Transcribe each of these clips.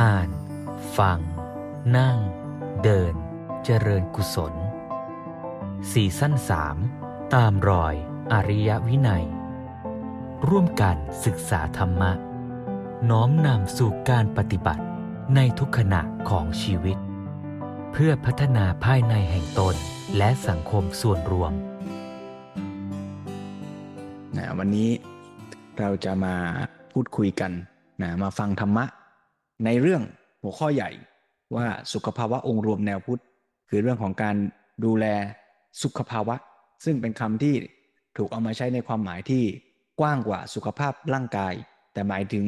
อ่าน ฟัง นั่ง เดิน เจริญกุศลสี่สั้นสามตามรอยอริยวินัย ร่วมกันศึกษาธรรมะ น้อมนำสู่การปฏิบัติในทุกขณะของชีวิต เพื่อพัฒนาภายในแห่งตนและสังคมส่วนรวมนะวันนี้เราจะมาพูดคุยกันนะมาฟังธรรมะ ในเรื่องหัวข้อใหญ่ว่าสุขภาวะองค์รวมแนวพุทธ คือเรื่องของการดูแลสุขภาวะ ซึ่งเป็นคำที่ถูกเอามาใช้ในความหมายที่กว้างกว่าสุขภาพร่างกาย แต่หมายถึง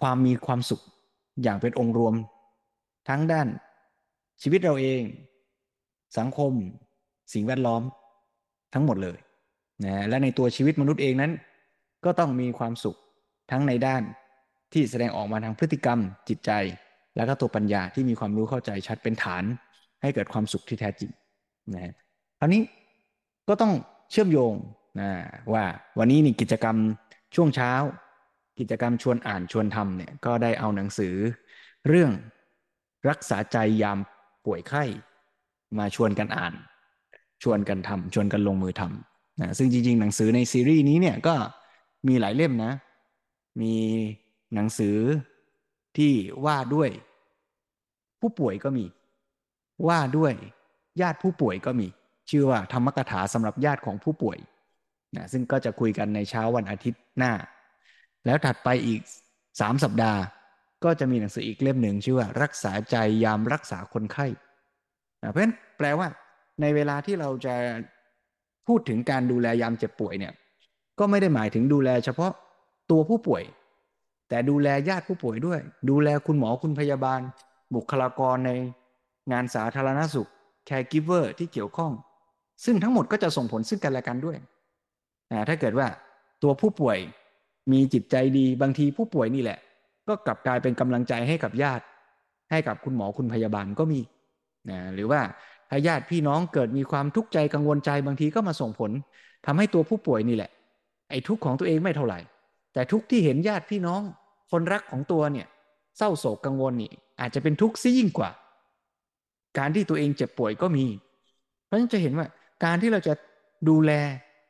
ความมีความสุขอย่างเป็นองค์รวม ทั้งด้านชีวิตเราเอง สังคม สิ่งแวดล้อม ทั้งหมดเลยนะและในตัวชีวิตมนุษย์เองนั้น ก็ต้องมีความสุขทั้งในด้าน ที่แสดงออกมาทางพฤติกรรม จิตใจ แล้วก็ตัวปัญญาที่มีความรู้เข้าใจชัดเป็นฐาน ให้เกิดความสุขที่แท้จริงนะคราวนี้ก็ต้องเชื่อมโยงนะว่าวันนี้นี่กิจกรรมช่วงเช้า กิจกรรมชวนอ่านชวนทำเนี่ยก็ได้เอาหนังสือ เรื่องรักษาใจยามป่วยไข้ มาชวนกันอ่าน ชวนกันทำชวนกันลงมือทำนะซึ่งจริงๆ หนังสือในซีรีส์นี้เนี่ยก็มีหลายเล่มนะ มี หนังสือที่ว่าด้วย ผู้ป่วยก็มี ว่าด้วยญาติผู้ป่วยก็มี ชื่อว่าธรรมกถาสำหรับญาติของผู้ป่วยนะซึ่งก็จะคุยกันในเช้าวันอาทิตย์หน้า แล้วถัดไปอีกสามสัปดาห์ ก็จะมีหนังสืออีกเล่มหนึ่งชื่อว่า รักษาใจยามรักษาคนไข้นะเพราะฉะนั้นแปลว่า ในเวลาที่เราจะพูดถึงการดูแลยามเจ็บป่วยเนี่ยก็ไม่ได้หมายถึงดูแลเฉพาะตัวผู้ป่วย แต่ดูแลญาติผู้ป่วยด้วย ดูแลคุณหมอคุณพยาบาล บุคลากรในงานสาธารณสุข caregiver ที่เกี่ยวข้อง ซึ่งทั้งหมดก็จะส่งผลซึ่งกันและกันด้วยถ้าเกิดว่าตัวผู้ป่วยมีจิตใจดีบางทีผู้ป่วยนี่แหละ ก็กลับกลายเป็นกำลังใจให้กับญาติ ให้กับคุณหมอคุณพยาบาลก็มีนะหรือว่าถ้าญาติพี่น้องเกิดมีความทุกข์ใจกังวลใจบางทีก็มาส่งผลทำให้ตัวผู้ป่วยนี่แหละ ไอ้ทุกข์ของตัวเองไม่เท่าไหร่ แต่ทุกข์ที่เห็นญาติพี่น้อง คนรักของตัวเนี่ยเศร้าโศกกังวลนี่อาจจะเป็นทุกข์ซะยิ่งกว่า การที่ตัวเองเจ็บป่วยก็มี เพราะฉะนั้นจะเห็นว่าการที่เราจะดูแล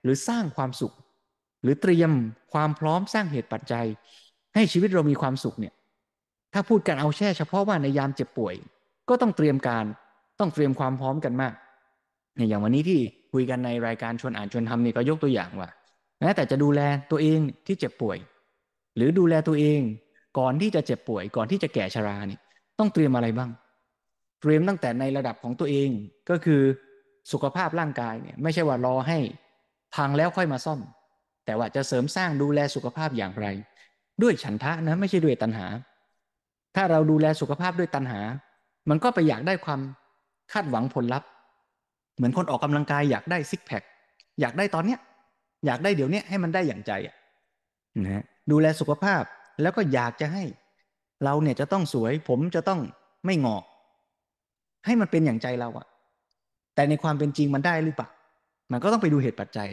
หรือสร้างความสุข หรือเตรียมความพร้อมสร้างเหตุปัจจัย ให้ชีวิตเรามีความสุขเนี่ยถ้าพูดกันเอาแช่เฉพาะว่าในยามเจ็บป่วย ก็ต้องเตรียมการต้องเตรียมความพร้อมกันมากอย่างวันนี้ที่คุยกันในรายการชวนอ่านชวนทำนี่ก็ยกตัวอย่างว่าแม้แต่จะดูแลตัวเองที่เจ็บป่วย หรือดูแลตัวเองก่อนที่จะเจ็บป่วยก่อนที่จะแก่ชรานี่ต้องเตรียมอะไรบ้าง เตรียมตั้งแต่ในระดับของตัวเองก็คือสุขภาพร่างกายเนี่ยไม่ใช่ว่ารอให้พังแล้วค่อยมาซ่อม แต่ว่าจะเสริมสร้างดูแลสุขภาพอย่างไร ด้วยฉันทะนะไม่ใช่ด้วยตัณหา ถ้าเราดูแลสุขภาพด้วยตัณหา มันก็ไปอยากได้ความคาดหวังผลลัพธ์ เหมือนคนออกกำลังกายอยากได้ซิกแพคอยากได้ตอนเนี้ยอยากได้เดี๋ยวนี้ให้มันได้อย่างใจอะนะ ดูแลสุขภาพแล้วก็อยากจะให้ เราเนี่ยจะต้องสวย ผมจะต้องไม่งอก ให้มันเป็นอย่างใจเราอะแต่ในความเป็นจริงมันได้หรือเปล่ามันก็ต้องไปดูเหตุปัจจัย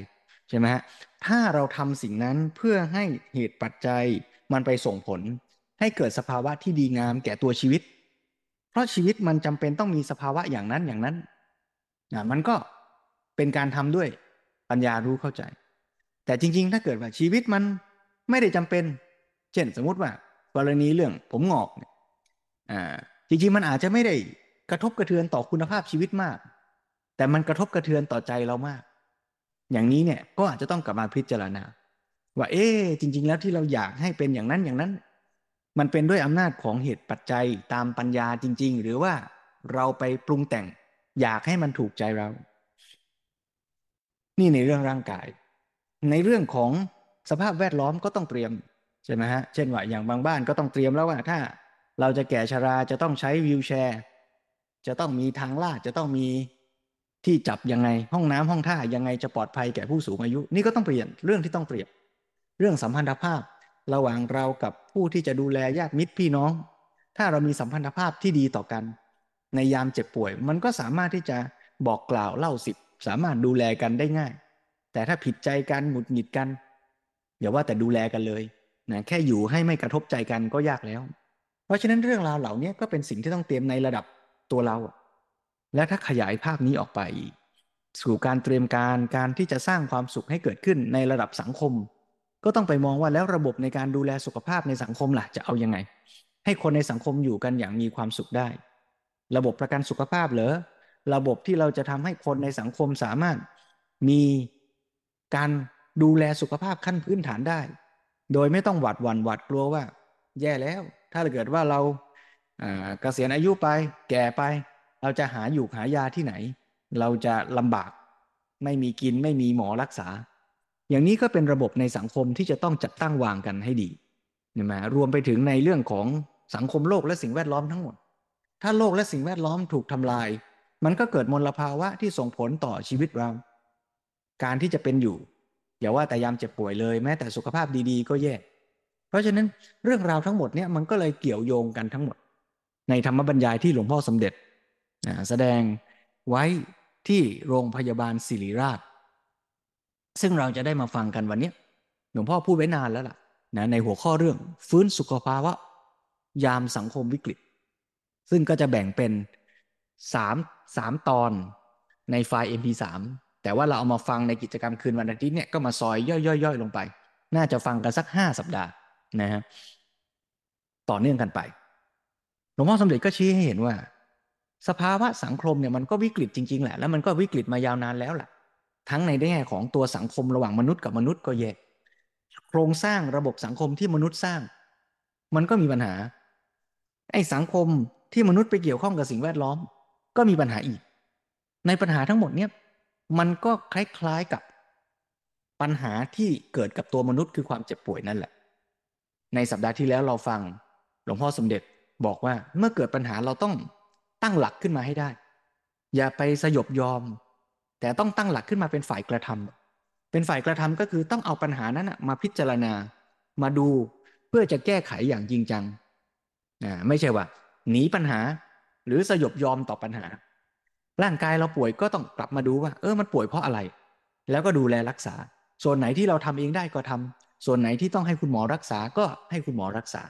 ใช่ไหมฮะถ้าเราทำสิ่งนั้นเพื่อให้เหตุปัจจัยมันไปส่งผล ให้เกิดสภาวะที่ดีงามแก่ตัวชีวิต เพราะชีวิตมันจำเป็นต้องมีสภาวะอย่างนั้นอย่างนั้นนะมันก็เป็นการทำด้วยปัญญารู้เข้าใจ แต่จริง ๆ ถ้าเกิดว่าชีวิตมัน ไม่ได้จำเป็น เช่นสมมุติว่า กรณีเรื่องผมงอกเนี่ยอ่าจริงๆมันอาจจะไม่ได้กระทบกระเทือนต่อคุณภาพชีวิตมาก แต่มันกระทบกระเทือนต่อใจเรามาก อย่างนี้เนี่ยก็อาจจะต้องกลับมาพิจารณา ว่า เอ๊จริง ๆ แล้วที่เราอยากให้เป็นอย่างนั้นอย่างนั้น มันเป็นด้วยอำนาจของเหตุปัจจัยตามปัญญาจริง ๆ หรือว่าเราไปปรุงแต่งอยากให้มันถูกใจเรา นี่ในเรื่องร่างกาย ในเรื่องของ สภาพแวดล้อมก็ต้องเตรียมใช่ไหมฮะเช่นว่าอย่างบางบ้านก็ต้องเตรียมแล้วว่าถ้า เราจะแก่ชราจะต้องใช้วิวแชร์ จะต้องมีทางลาดจะต้องมีที่จับยังไงห้องน้ำห้องท่ายังไงจะปลอดภัยแก่ผู้สูงอายุ นี่ก็ต้องเปลี่ยนเรื่องที่ต้องเปรียบเรื่องสัมพันธภาพ ระหว่างเรากับผู้ที่จะดูแลญาติมิตรพี่น้อง ถ้าเรามีสัมพันธภาพที่ดีต่อกัน ในยามเจ็บป่วย มันก็สามารถที่จะบอกกล่าวเล่าสิบสามารถดูแลกันได้ง่าย แต่ถ้าผิดใจกันหงุดหงิดกัน อย่าว่าแต่ดูแลกันเลยนะแค่อยู่ให้ไม่กระทบใจกันก็ยากแล้ว เพราะฉะนั้นเรื่องราวเหล่านี้ก็เป็นสิ่งที่ต้องเตรียมในระดับตัวเรา และถ้าขยายภาพนี้ออกไป สู่การเตรียมการการที่จะสร้างความสุขให้เกิดขึ้นในระดับสังคม ก็ต้องไปมองว่าแล้วระบบในการดูแลสุขภาพในสังคมล่ะจะเอายังไง ให้คนในสังคมอยู่กันอย่างมีความสุขได้ ระบบประกันสุขภาพเหรอระบบที่เราจะทำให้คนในสังคมสามารถมีการ ดูแลสุขภาพขั้นพื้นฐานได้ โดยไม่ต้องหวาดหวั่นหวาดกลัวว่า แย่แล้ว ถ้าเกิดว่าเราเกษียณอายุไป แก่ไป เราจะหาอยู่หายาที่ไหน เราจะลำบาก ไม่มีกินไม่มีหมอรักษา อย่างนี้ก็เป็นระบบในสังคมที่จะต้องจัดตั้งวางกันให้ดีเนี่ยมรวมไปถึงในเรื่องของสังคมโลกและสิ่งแวดล้อมทั้งหมด ถ้าโลกและสิ่งแวดล้อมถูกทำลาย มันก็เกิดมลภาวะที่ส่งผลต่อชีวิตเรา การที่จะเป็นอยู่ อย่าว่าแต่ยามเจ็บป่วยเลยแม้แต่สุขภาพดีๆ ก็แย่ เพราะฉะนั้นเรื่องราวทั้งหมดเนี่ยมันก็เลยเกี่ยวโยงกันทั้งหมด ในธรรมบรรยายที่หลวงพ่อสมเด็จแสดงไว้ที่โรงพยาบาลศิริราช ซึ่งเราจะได้มาฟังกันวันนี้หลวงพ่อพูดไว้นานแล้วล่ะนะในหัวข้อเรื่องฟื้นสุขภาวะ ยามสังคมวิกฤต ซึ่งก็จะแบ่งเป็นสามสามตอนในไฟล์ MP3 แต่ว่าเราเอามาฟังในกิจกรรมคืนวันอาทิตย์เนี่ยก็มาซอยย่อยๆลงไป น่าจะฟังกันสักห้าสัปดาห์นะฮะต่อเนื่องกันไปหลวงพ่อสมเด็จก็ชี้ให้เห็นว่า สภาวะสังคมเนี่ยมันก็วิกฤตจริงๆแหละ แล้วมันก็วิกฤตมายาวนานแล้วล่ะทั้งในแง่ของตัวสังคมระหว่างมนุษย์กับมนุษย์ก็แย่โครงสร้างระบบสังคมที่มนุษย์สร้าง มันก็มีปัญหา ไอ้สังคมที่มนุษย์ไปเกี่ยวข้องกับสิ่งแวดล้อม ก็มีปัญหาอีก ในปัญหาทั้งหมดเนี่ย มันก็คล้ายๆกับปัญหาที่เกิดกับตัวมนุษย์คือความเจ็บป่วยนั่นแหละ ในสัปดาห์ที่แล้วเราฟังหลวงพ่อสมเด็จบอกว่าเมื่อเกิดปัญหาเราต้องตั้งหลักขึ้นมาให้ได้ อย่าไปสยบยอม แต่ต้องตั้งหลักขึ้นมาเป็นฝ่ายกระทำเป็นฝ่ายกระทำก็คือต้องเอาปัญหานั้นมาพิจารณามาดูเพื่อจะแก้ไขอย่างจริงจังนะไม่ใช่ว่า หนีปัญหาหรือสยบยอมต่อปัญหา ร่างกายเราป่วยก็ต้องกลับมาดูว่า เออมันป่วยเพราะอะไร แล้วก็ดูแลรักษา ส่วนไหนที่เราทำเองได้ก็ทำส่วนไหนที่ต้องให้คุณหมอรักษาก็ให้คุณหมอรักษา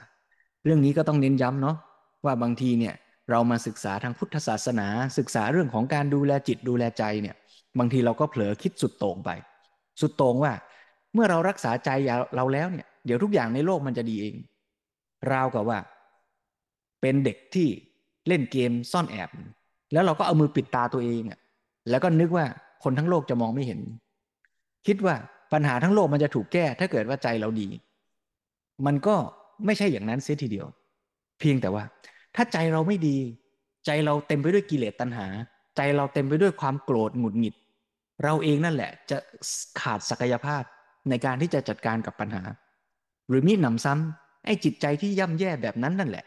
เรื่องนี้ก็ต้องเน้นย้ำเนาะว่าบางทีเนี่ยเรามาศึกษาทางพุทธศาสนา ศึกษาเรื่องของการดูแลจิตดูแลใจเนี่ย บางทีเราก็เผลอคิดสุดโต่งไป สุดโต่งว่า เมื่อเรารักษาใจเราแล้วเนี่ยเดี๋ยวทุกอย่างในโลกมันจะดีเอง ราวกับว่า เป็นเด็กที่เล่นเกมซ่อนแอบ แล้วเราก็เอามือปิดตาตัวเองอะแล้วก็นึกว่าคนทั้งโลกจะมองไม่เห็น คิดว่าปัญหาทั้งโลกมันจะถูกแก้ ถ้าเกิดว่าใจเราดี มันก็ไม่ใช่อย่างนั้นเสียทีเดียว เพียงแต่ว่า ถ้าใจเราไม่ดี ใจเราเต็มไปด้วยกิเลสตัณหา ใจเราเต็มไปด้วยความโกรธหงุดหงิด เราเองนั่นแหละ จะขาดศักยภาพในการที่จะจัดการกับปัญหา หรือมีหนำซ้ำไอ้จิตใจที่ย่ำแย่แบบนั้นนั่นแหละ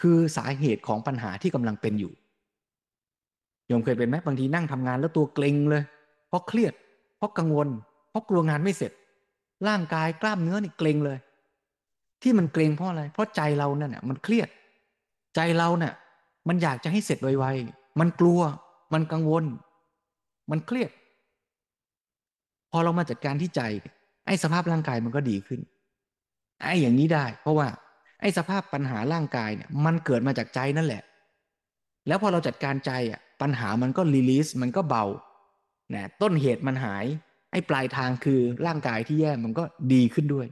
คือสาเหตุของปัญหาที่กำลังเป็นอยู่ โยมเคยเป็นไหมบางทีนั่งทำงานแล้วตัวเกร็งเลย เพราะเครียด เพราะกังวล เพราะกลัวงานไม่เสร็จ ร่างกายกล้ามเนื้อนี่เกร็งเลย ที่มันเกร็งเพราะอะไร เพราะใจเราเนี่ยมันเครียด ใจเราเนี่ยมันอยากจะให้เสร็จไวๆ มันกลัว มันกังวล มันเครียด พอเรามาจัดการที่ใจ ไอ้สภาพร่างกายมันก็ดีขึ้น ไอ้อย่างนี้ได้ เพราะว่า ไอ้สภาพปัญหาร่างกายเนี่ย มันเกิดมาจากใจนั่นแหละ แล้วพอเราจัดการใจอะ ปัญหามันก็รีลีสมันก็เบานะต้นเหตุมันหาย ไอ้ปลายทางคือร่างกายที่แย่มันก็ดีขึ้นด้วย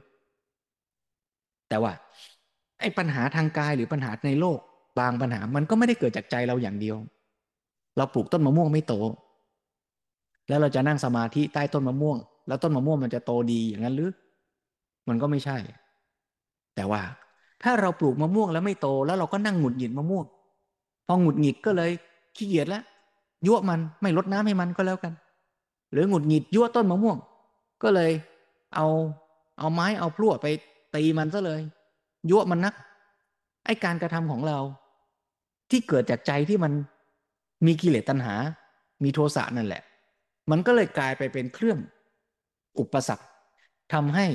แต่ว่า ไอ้ปัญหาทางกายหรือปัญหาในโลก บางปัญหามันก็ไม่ได้เกิดจากใจเราอย่างเดียว เราปลูกต้นมะม่วงไม่โต แล้วเราจะนั่งสมาธิใต้ต้นมะม่วง แล้วต้นมะม่วงมันจะโตดีอย่างนั้นหรือ มันก็ไม่ใช่ แต่ว่าถ้าเราปลูกมะม่วงแล้วไม่โต แล้วเราก็นั่งหงุดหงิดมะม่วงพอหงุดหงิดก็เลย ขี้เกียจแล้วยั่วมันไม่ลดน้ำให้มันก็แล้วกัน หรือหงุดหงิดยั่วต้นมะม่วง ก็เลยเอาเอาไม้เอาพลั่วไปตีมันซะเลยยั่วมันนัก ไอการกระทำของเรา ที่เกิดจากใจที่มันมีกิเลสตัณหา มีโทสะนั่นแหละ มันก็เลยกลายไปเป็นเครื่องอุปสรรคทำให้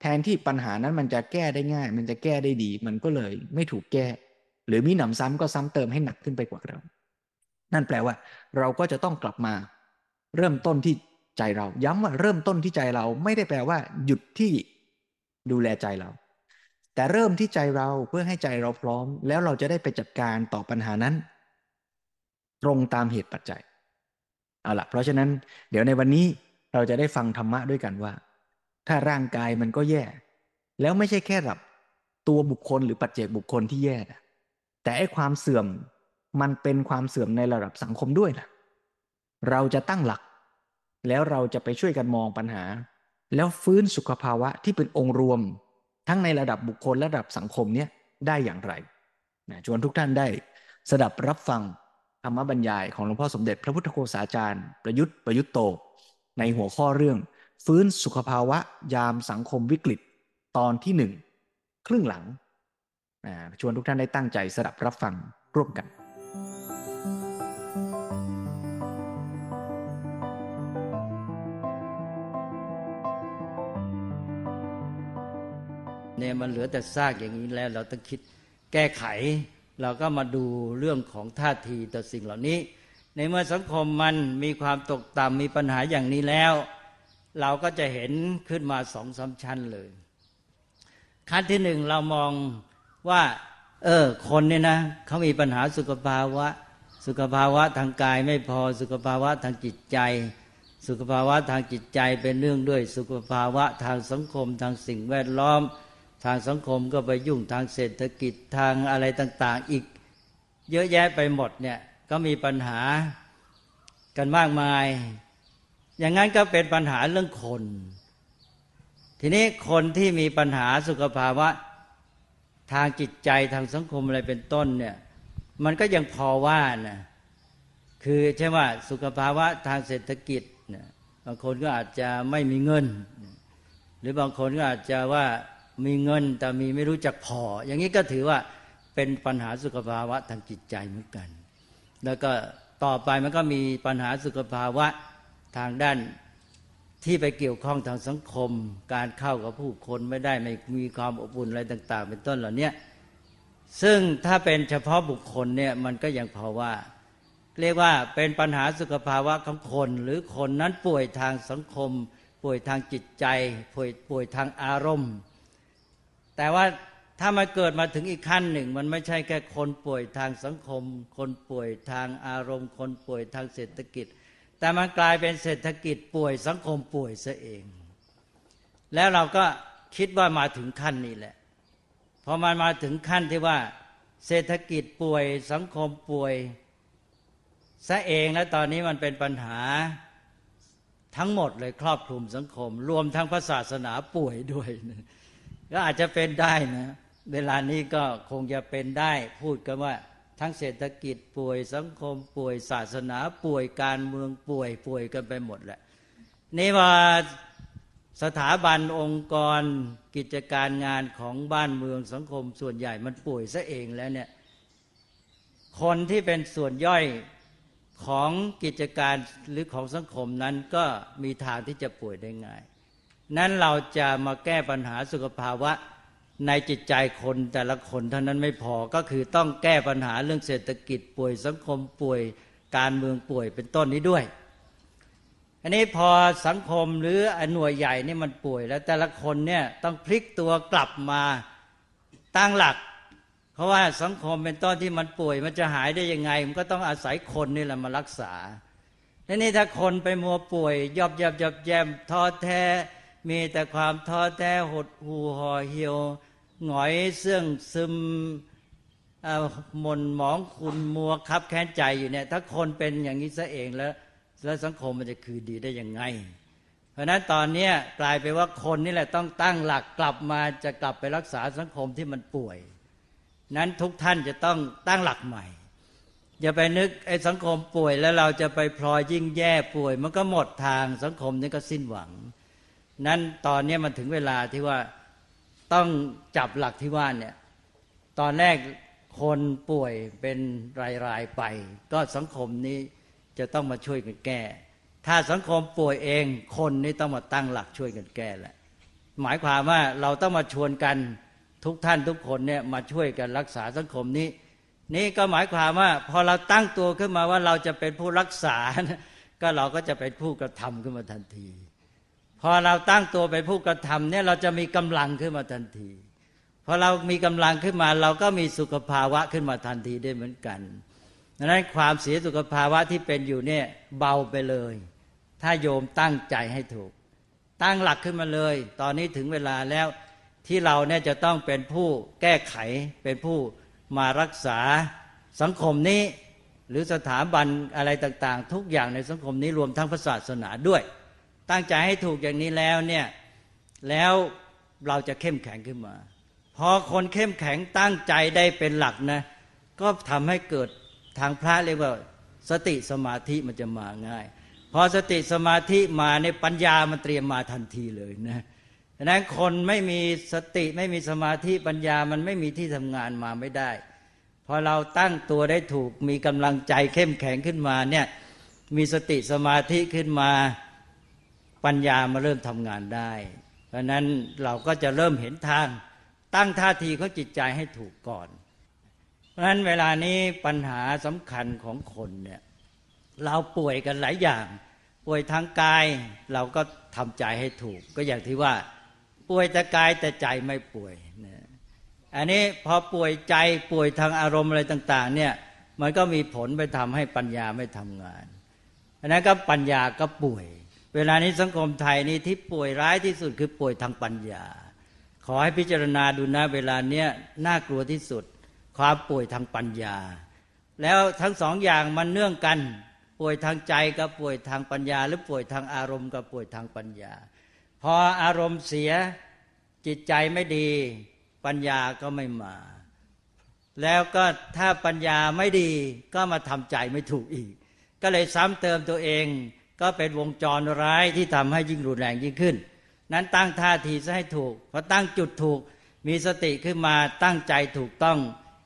แทนที่ปัญหานั้นมันจะแก้ได้ง่าย มันจะแก้ได้ดี มันก็เลยไม่ถูกแก้ หรือมีหนำซ้ำก็ซ้ำเติมให้หนักขึ้นไปกว่าเรา นั่นแปลว่า เราก็จะต้องกลับมา เริ่มต้นที่ใจเรา ย้ำว่าเริ่มต้นที่ใจเรา ไม่ได้แปลว่า หยุดที่ดูแลใจเรา แต่เริ่มที่ใจเราเพื่อให้ใจเราพร้อม แล้วเราจะได้ไปจัดการต่อปัญหานั้น ตรงตามเหตุปัจจัยเอาละเพราะฉะนั้นเดี๋ยวในวันนี้เราจะได้ฟังธรรมะด้วยกันว่า ถ้าร่างกายมันก็แย่ แล้วไม่ใช่แค่แบบตัวบุคคลหรือปัจเจกบุคคลที่แย่แต่ไอ้ความเสื่อม มันเป็นความเสื่อมในระดับสังคมด้วยนะเราจะตั้งหลัก แล้วเราจะไปช่วยกันมองปัญหา แล้วฟื้นสุขภาวะที่เป็นองค์รวม ทั้งในระดับบุคคลระดับสังคมเนี่ยได้อย่างไรนะชวนทุกท่านได้สดับรับฟังธรรมบรรยายของหลวงพ่อสมเด็จพระพุทธโฆษาจารย์ ประยุทธ์ประยุทธ์โต ในหัวข้อเรื่อง ฟื้นสุขภาวะยามสังคมวิกฤต ตอนที่หนึ่งครึ่งหลังชวนทุกท่านได้ตั้งใจสดับรับฟังร่วมกัน เนี่ยมันเหลือแต่ซากอย่างนี้แล้ว เราต้องคิดแก้ไข เราก็มาดูเรื่องของท่าทีต่อสิ่งเหล่านี้ ในเมื่อสังคมมันมีความตกต่ำมีปัญหาอย่างนี้แล้ว เราก็จะเห็นขึ้นมาสองสาชั้นเลย ขั้นที่หนึ่งเรามองว่า เออ คนเนี่ยนะเขามีปัญหาสุขภาวะ สุขภาวะทางกายไม่พอสุขภาวะทางจิตใจ สุขภาวะทางจิตใจเป็นเรื่องด้วย สุขภาวะทางสังคมทางสิ่งแวดล้อม ทางสังคมก็ไปยุ่งทางเศรษฐกิจทางอะไรต่าง ๆ อีก เยอะแยะไปหมดเนี่ยก็มีปัญหากันมากมาย อย่างนั้นก็เป็นปัญหาเรื่องคน ทีนี้คนที่มีปัญหาสุขภาวะ ทางจิตใจทางสังคมอะไรเป็นต้นเนี่ยมันก็ยังพอว่านะคือใช่ว่าสุขภาวะทางเศรษฐกิจเนี่ยบางคนก็อาจจะไม่มีเงิน หรือบางคนก็อาจจะว่ามีเงินแต่มีไม่รู้จักพอ อย่างนี้ก็ถือว่าเป็นปัญหาสุขภาวะทางจิตใจเหมือนกัน แล้วก็ต่อไปมันก็มีปัญหาสุขภาวะทางด้าน ที่ไปเกี่ยวข้องทางสังคม การเข้ากับผู้คนไม่ได้ไม่มีความอบอุ่นอะไรต่าง ๆ เป็นต้นเหล่านี้ซึ่งถ้าเป็นเฉพาะบุคคลเนี่ยมันก็ยังพอว่า เรียกว่าเป็นปัญหาสุขภาวะของคน หรือคนนั้นป่วยทางสังคม ป่วยทางจิตใจ ป่วยป่วยทางอารมณ์ แต่ว่าถ้ามาเกิดมาถึงอีกขั้นหนึ่ง มันไม่ใช่แค่คนป่วยทางสังคม คนป่วยทางอารมณ์ คนป่วยทางเศรษฐกิจ แต่มันกลายเป็นเศรษฐกิจป่วยสังคมป่วยซะเอง แล้วเราก็คิดว่ามาถึงขั้นนี้แหละพอมันมาถึงขั้นที่ว่า เศรษฐกิจป่วยสังคมป่วยซะเองแล้วตอนนี้มันเป็นปัญหาทั้งหมดเลยครอบคลุมสังคม รวมทั้งพระศาสนาป่วยด้วยก็อาจจะเป็นได้นะ เวลานี้ก็คงจะเป็นได้ พูดกันว่า ทั้งเศรษฐกิจป่วยสังคมป่วยศาสนาป่วยการเมืองป่วยป่วยกันไปหมดแหละนี่ว่าสถาบันองค์กรกิจการงานของบ้านเมืองสังคมส่วนใหญ่มันป่วยซะเองแล้วเนี่ยคนที่เป็นส่วนย่อยของกิจการหรือของสังคมนั้นก็มีทางที่จะป่วยได้ง่าย นั้นเราจะมาแก้ปัญหาสุขภาวะ ในจิตใจคนแต่ละคนเท่านั้นไม่พอก็คือต้องแก้ปัญหาเรื่องเศรษฐกิจป่วยสังคมป่วยการเมืองป่วยเป็นต้นนี้ด้วย อันนี้พอสังคมหรือหน่วยใหญ่นี่มันป่วย แล้วแต่ละคนเนี่ยต้องพลิกตัวกลับมาตั้งหลัก เพราะว่าสังคมเป็นต้นที่มันป่วย มันจะหายได้ยังไง มันก็ต้องอาศัยคนนี่แหละมารักษาและนี่ถ้าคนไปมัวป่วยยอบยับยับแยมท้อแท้ มีแต่ความท้อแท้หดหูห่อเหี่ยวหงอยเสื่องซึมหม่นหมองคุณมัวคับแค้นใจอยู่เนี่ย ถ้าคนเป็นอย่างนี้ซะเองแล้ว แล้วสังคมมันจะคือดีได้ยังไง เพราะนั้นตอนนี้กลายไปว่าคนนี่แหละต้องตั้งหลักกลับมาจะกลับไปรักษาสังคมที่มันป่วย นั้นทุกท่านจะต้องตั้งหลักใหม่อย่าไปนึกไอ้สังคมป่วยแล้วเราจะไปพลอยยิ่งแย่ป่วย มันก็หมดทางสังคมนี้ก็สิ้นหวัง นั้นตอนนี้มันถึงเวลาที่ว่าต้องจับหลักที่ว่าเนี่ยตอนแรกคนป่วยเป็นรายๆไป ก็สังคมนี้จะต้องมาช่วยกันแก้ ถ้าสังคมป่วยเองคนนี้ต้องมาตั้งหลักช่วยกันแก้แหละหมายความว่าเราต้องมาชวนกันทุกท่านทุกคนเนี่ยมาช่วยกันรักษาสังคมนี้ นี่ก็หมายความว่า พอเราตั้งตัวขึ้นมาว่าเราจะเป็นผู้รักษา ก็เราก็จะเป็นผู้กระทำขึ้นมาทันที พอเราตั้งตัวไปผู้กระทำเนี่ยเราจะมีกำลังขึ้นมาทันทีพอเรามีกำลังขึ้นมา เราก็มีสุขภาวะขึ้นมาทันทีได้เหมือนกันดังนั้นความเสียสุขภาวะที่เป็นอยู่เนี่ยเบาไปเลย ถ้าโยมตั้งใจให้ถูก ตั้งหลักขึ้นมาเลย ตอนนี้ถึงเวลาแล้วที่เราเนี่ยจะต้องเป็นผู้แก้ไขเป็นผู้มารักษาสังคมนี้ หรือสถาบันอะไรต่าง ๆ ทุกอย่างในสังคมนี้รวมทั้งศาสนาด้วย ตั้งใจให้ถูกอย่างนี้แล้วเนี่ยแล้วเราจะเข้มแข็งขึ้นมา พอคนเข้มแข็งตั้งใจได้เป็นหลักนะ ก็ทำให้เกิดทางพระเรียกว่า สติสมาธิมันจะมาง่าย พอสติสมาธิมาในปัญญามันเตรียมมาทันทีเลยนะดังนั้นคนไม่มีสติไม่มีสมาธิปัญญามันไม่มีที่ทำงานมาไม่ได้ พอเราตั้งตัวได้ถูกมีกำลังใจเข้มแข็งขึ้นมาเนี่ยมีสติสมาธิขึ้นมา ปัญญามาเริ่มทำงานได้ เพราะนั้นเราก็จะเริ่มเห็นทางตั้งท่าทีของจิตใจให้ถูกก่อน เพราะฉะนั้นเวลานี้ปัญหาสำคัญของคนเนี่ยเราป่วยกันหลายอย่าง ป่วยทางกายเราก็ทำใจให้ถูก ก็อย่างที่ว่า ป่วยแต่กายแต่ใจไม่ป่วยนะอันนี้พอป่วยใจป่วยทางอารมณ์อะไรต่าง ๆ เนี่ยมันก็มีผลไปทำให้ปัญญาไม่ทำงานอันนั้นก็ปัญญาก็ป่วย เวลานี้สังคมไทยนี่ที่ป่วยร้ายที่สุดคือป่วยทางปัญญา ขอให้พิจารณาดูนะเวลาเนี้ยน่ากลัวที่สุด ความป่วยทางปัญญา แล้วทั้งสองอย่างมันเนื่องกัน ป่วยทางใจกับป่วยทางปัญญา หรือป่วยทางอารมณ์กับป่วยทางปัญญา พออารมณ์เสียจิตใจไม่ดี ปัญญาก็ไม่มา แล้วก็ถ้าปัญญาไม่ดีก็มาทำใจไม่ถูกอีก ก็เลยซ้ำเติมตัวเอง ก็เป็นวงจรร้ายที่ทำให้ยิ่งรุนแรงยิ่งขึ้น นั้นตั้งท่าทีซะให้ถูกพอตั้งจุดถูกมีสติขึ้นมาตั้งใจถูกต้อง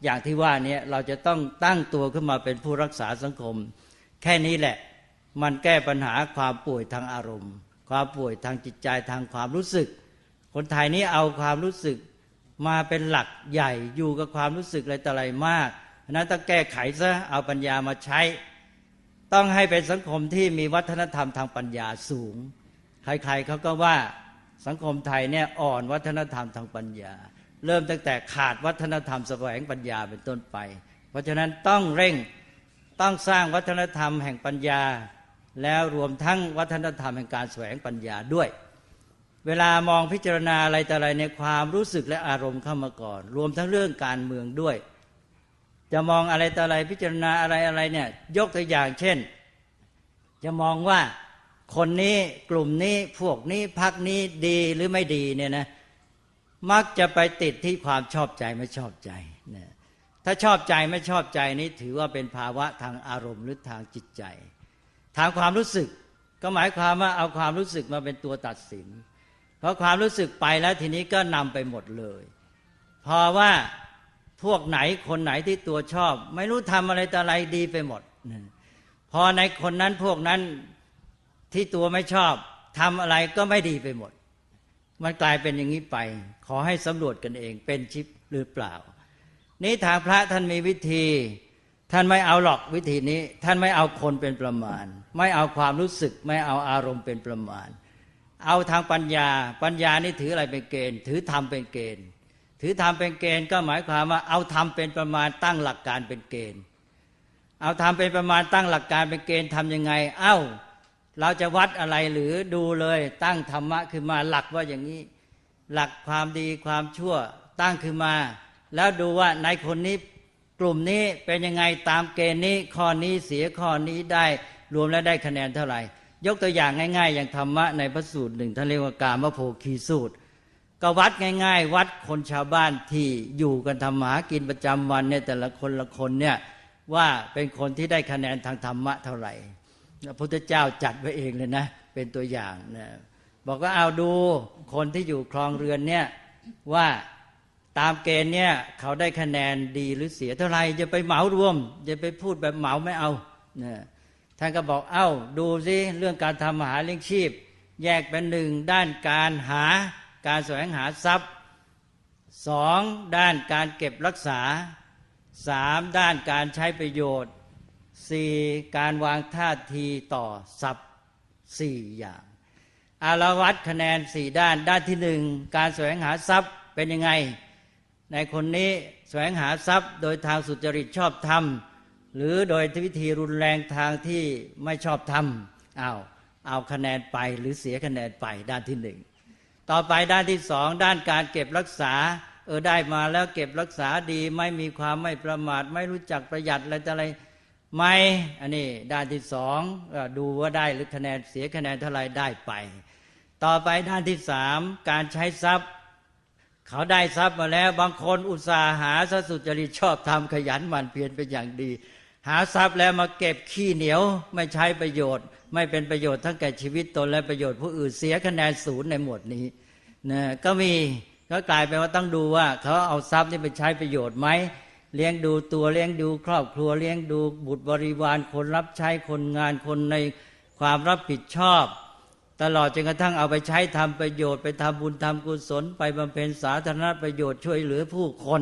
อย่างที่ว่านี้เราจะต้องตั้งตัวขึ้นมาเป็นผู้รักษาสังคม แค่นี้แหละ มันแก้ปัญหาความป่วยทางอารมณ์ ความป่วยทางจิตใจทางความรู้สึก คนไทยนี้เอาความรู้สึกมาเป็นหลักใหญ่อยู่กับความรู้สึกอะไรต่ออะไรมากนั้นต้องแก้ไขซะเอาปัญญามาใช้ ต้องให้เป็นสังคมที่มีวัฒนธรรมทางปัญญาสูง ใครๆเขาก็ว่าสังคมไทยเนี่ยอ่อนวัฒนธรรมทางปัญญา เริ่มตั้งแต่ขาดวัฒนธรรมแสวงปัญญาเป็นต้นไป เพราะฉะนั้นต้องเร่งต้องสร้างวัฒนธรรมแห่งปัญญา แล้วรวมทั้งวัฒนธรรมแห่งการแสวงปัญญาด้วย เวลามองพิจารณาอะไรแต่อะไรในความรู้สึกและอารมณ์เข้ามาก่อน รวมทั้งเรื่องการเมืองด้วย จะมองอะไรต่ออะไรพิจารณาอะไรอะไรเนี่ย ยกตัวอย่างเช่น จะมองว่าคนนี้กลุ่มนี้พวกนี้พักนี้ดีหรือไม่ดีเนี่ยนะมักจะไปติดที่ความชอบใจไม่ชอบใจนะถ้าชอบใจไม่ชอบใจนี้ถือว่าเป็นภาวะทางอารมณ์หรือทางจิตใจ ทางความรู้สึก ก็หมายความว่าเอาความรู้สึกมาเป็นตัวตัดสิน เพราะความรู้สึกไปแล้วทีนี้ก็นำไปหมดเลย พอว่า พวกไหนคนไหนที่ตัวชอบ ไม่รู้ทำอะไรต่ออะไรดีไปหมด พอในคนนั้นพวกนั้นที่ตัวไม่ชอบทำอะไรก็ไม่ดีไปหมด มันกลายเป็นอย่างนี้ไป ขอให้สำรวจกันเองเป็นชิปหรือเปล่า นี้ทางพระท่านมีวิธี ท่านไม่เอาหรอกวิธีนี้ ท่านไม่เอาคนเป็นประมาณ ไม่เอาความรู้สึก ไม่เอาอารมณ์เป็นประมาณ เอาทางปัญญา ปัญญานี่ถืออะไรเป็นเกณฑ์ ถือธรรมเป็นเกณฑ์ ถือธรรมเป็นเกณฑ์ก็หมายความว่าเอาธรรมเป็นประมาณตั้งหลักการเป็นเกณฑ์ เอาธรรมเป็นประมาณตั้งหลักการเป็นเกณฑ์ทํำยังไง เอ้า เราจะวัดอะไรหรือดูเลยตั้งธรรมะขึ้นมาหลักว่าอย่างนี้ หลักความดีความชั่วตั้งขึ้นมา แล้วดูว่าในคนนี้กลุ่มนี้เป็นยังไงตามเกณฑ์นี้ข้อนี้เสียข้อนี้ได้รวมแล้วได้คะแนนเท่าไหร่ ยกตัวอย่างง่าย ๆ อย่างธรรมะในพระสูตรหนึ่งท่านเรียกว่าการมโพคีสูตร ก็วัดง่าย ๆ วัดคนชาวบ้านที่อยู่กันทำหากินประจำวันเนี่ยแต่ละคนละคนเนี่ยว่าเป็นคนที่ได้คะแนนทางธรรมะเท่าไหร่พระพุทธเจ้าจัดไว้เองเลยนะ เป็นตัวอย่างนะบอกว่าเอาดูคนที่อยู่คลองเรือนเนี่ยว่าตามเกณฑ์เนี่ยเขาได้คะแนนดีหรือเสียเท่าไหร่จะไปเหมารวมจะไปพูดแบบเหมาไม่เอาเนี่ยท่านก็บอกเอา้าดูสิเรื่องการทำมหาเลี้ยงชีพ แยกเป็นหนึ่งด้านการหา การแสวงหาทรัพย์สองด้านการเก็บรักษาสามด้านการใช้ประโยชน์สี่การวางท่าทีต่อทรัพย์สี่อย่างอารวัดคะแนนสี่ด้านด้านที่หนึ่งการแสวงหาทรัพย์เป็นยังไง ในคนนี้แสวงหาทรัพย์ โดยทางสุจริตชอบธรรม หรือโดยวิธีรุนแรงทางที่ไม่ชอบธรรมเอาเอาคะแนนไปหรือเสียคะแนนไปด้านที่หนึ่ง ต่อไปด้านที่สองด้านการเก็บรักษา เออได้มาแล้วเก็บรักษาดีไม่มีความไม่ประมาท ไม่รู้จักประหยัดอะไรอะไรไม่ อันนี้ด้านที่สองดูว่าได้หรือคะแนนเสียคะแนนเท่าไรได้ไป ต่อไปด้านที่สามการใช้ทรัพย์ เขาได้ทรัพย์มาแล้ว บางคนอุตสาหาสสุจริตชอบทำขยันหมั่นเพียรเป็นอย่างดี หาทรัพย์แล้วมาเก็บขี้เหนียวไม่ใช้ประโยชน์ ไม่เป็นประโยชน์ทั้งแก่ชีวิตตนและประโยชน์ผู้อื่นเสียคะแนนศูนย์ในหมวดนี้นะก็มีก็กลายเป็นว่าต้องดูว่าเขาเอาทรัพย์นี่ไปใช้ประโยชน์ไหมเลี้ยงดูตัวเลี้ยงดูครอบครัวเลี้ยงดูบุตรบริวารคนรับใช้คนงานคนในความรับผิดชอบ ตลอดจนกระทั่งเอาไปใช้ทำประโยชน์ ไปทำบุญทำกุศล ไปบำเพ็ญสาธารณประโยชน์ช่วยเหลือผู้คน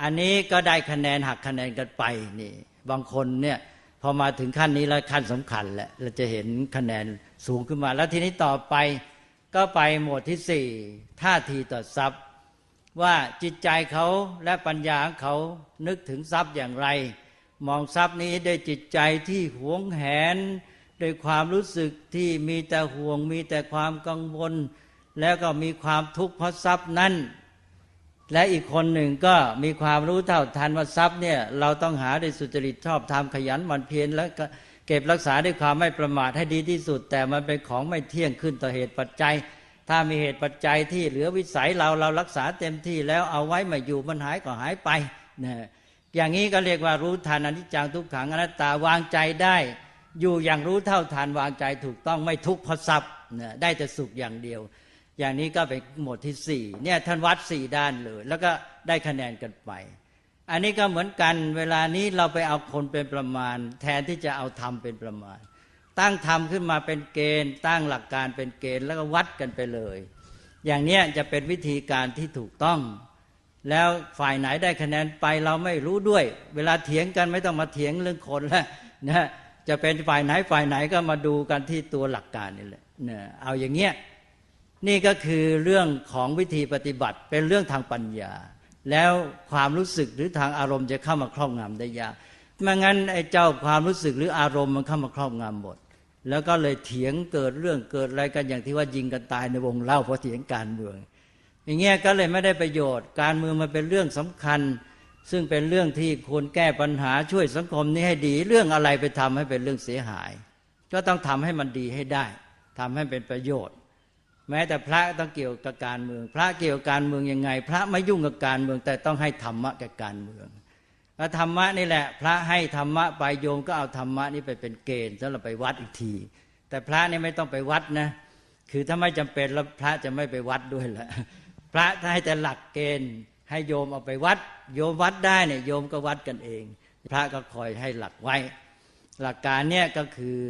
อันนี้ก็ได้คะแนนหักคะแนนกันไปนี่ บางคนเนี่ยพอมาถึงขั้นนี้แล้วขั้นสำคัญแหละเราจะเห็นคะแนนสูงขึ้นมา แล้วทีนี้ต่อไปก็ไปหมวดที่สี่ท่าทีต่อทรัพย์ ว่าจิตใจเขาและปัญญาเขานึกถึงทรัพย์อย่างไร มองทรัพย์นี้ด้วยจิตใจที่หวงแหนด้วยความรู้สึกที่มีแต่ห่วงมีแต่ความกังวล แล้วก็มีความทุกข์เพราะทรัพย์นั้น และอีกคนหนึ่งก็มีความรู้เท่าทันว่าทรัพย์เนี่ยเราต้องหาด้วยสุจริตชอบธรรมขยันหมั่นเพียรแล้วก็เก็บรักษาด้วยความไม่ประมาทให้ดีที่สุด แต่มันเป็นของไม่เที่ยงขึ้นต่อเหตุปัจจัย ถ้ามีเหตุปัจจัยที่เหลือวิสัยเราเรารักษาเต็มที่แล้วเอาไว้มาอยู่มันหายก็หายไปนะอย่างนี้ก็เรียกว่ารู้ทันอนิจจังทุกขังอนัตตาวางใจได้ อยู่อย่างรู้เท่าทันวางใจถูกต้องไม่ทุกข์เพราะทรัพย์นะได้แต่สุขอย่างเดียว อย่างนี้ก็เป็นหมวดที่สี่เนี่ยท่านวัดสี่ด้านเลย แล้วก็ได้คะแนนกันไป อันนี้ก็เหมือนกันเวลานี้เราไปเอาคนเป็นประมาณ แทนที่จะเอาธรรมเป็นประมาณ ตั้งธรรมขึ้นมาเป็นเกณฑ์ ตั้งหลักการเป็นเกณฑ์แล้วก็วัดกันไปเลย อย่างนี้จะเป็นวิธีการที่ถูกต้อง แล้วฝ่ายไหนได้คะแนนไปเราไม่รู้ด้วย เวลาเถียงกันไม่ต้องมาเถียงเรื่องคนแล้วนะจะเป็นฝ่ายไหนฝ่ายไหนก็มาดูกันที่ตัวหลักการนี่แหละเนี่ยเอาอย่างเงี้ย นี่ก็คือเรื่องของวิธีปฏิบัติเป็นเรื่องทางปัญญา แล้วความรู้สึกหรือทางอารมณ์จะเข้ามาครอบงำได้ยากไม่งั้นไอ้เจ้าความรู้สึกหรืออารมณ์มันเข้ามาครอบงำหมด แล้วก็เลยเถียงเกิดเรื่องเกิดอะไรกันอย่างที่ว่ายิงกันตายในวงเล่าเพราะเถียงการเมือง อย่างเงี้ยก็เลยไม่ได้ประโยชน์ การเมืองมันเป็นเรื่องสำคัญ ซึ่งเป็นเรื่องที่ควรแก้ปัญหาช่วยสังคมนี้ให้ดี เรื่องอะไรไปทำให้เป็นเรื่องเสียหาย ก็ต้องทำให้มันดีให้ได้ทำให้เป็นประโยชน์ แม้แต่พระต้องเกี่ยวกับการเมือง พระเกี่ยวกับการเมืองยังไง พระไม่ยุ่งกับการเมืองแต่ต้องให้ธรรมะกับการเมืองพระธรรมะนี่แหละ พระให้ธรรมะไปโยมก็เอาธรรมะนี่ไปเป็นเกณฑ์แล้วเราไปวัดอีกที แต่พระนี่ไม่ต้องไปวัดนะคือถ้าไม่จำเป็นแล้วพระจะไม่ไปวัดด้วยแหละพระถ้าให้แต่หลักเกณฑ์ ให้โยมเอาไปวัด โยมวัดได้เนี่ยโยมก็วัดกันเอง พระก็คอยให้หลักไว้ หลักการเนี่ยก็คือ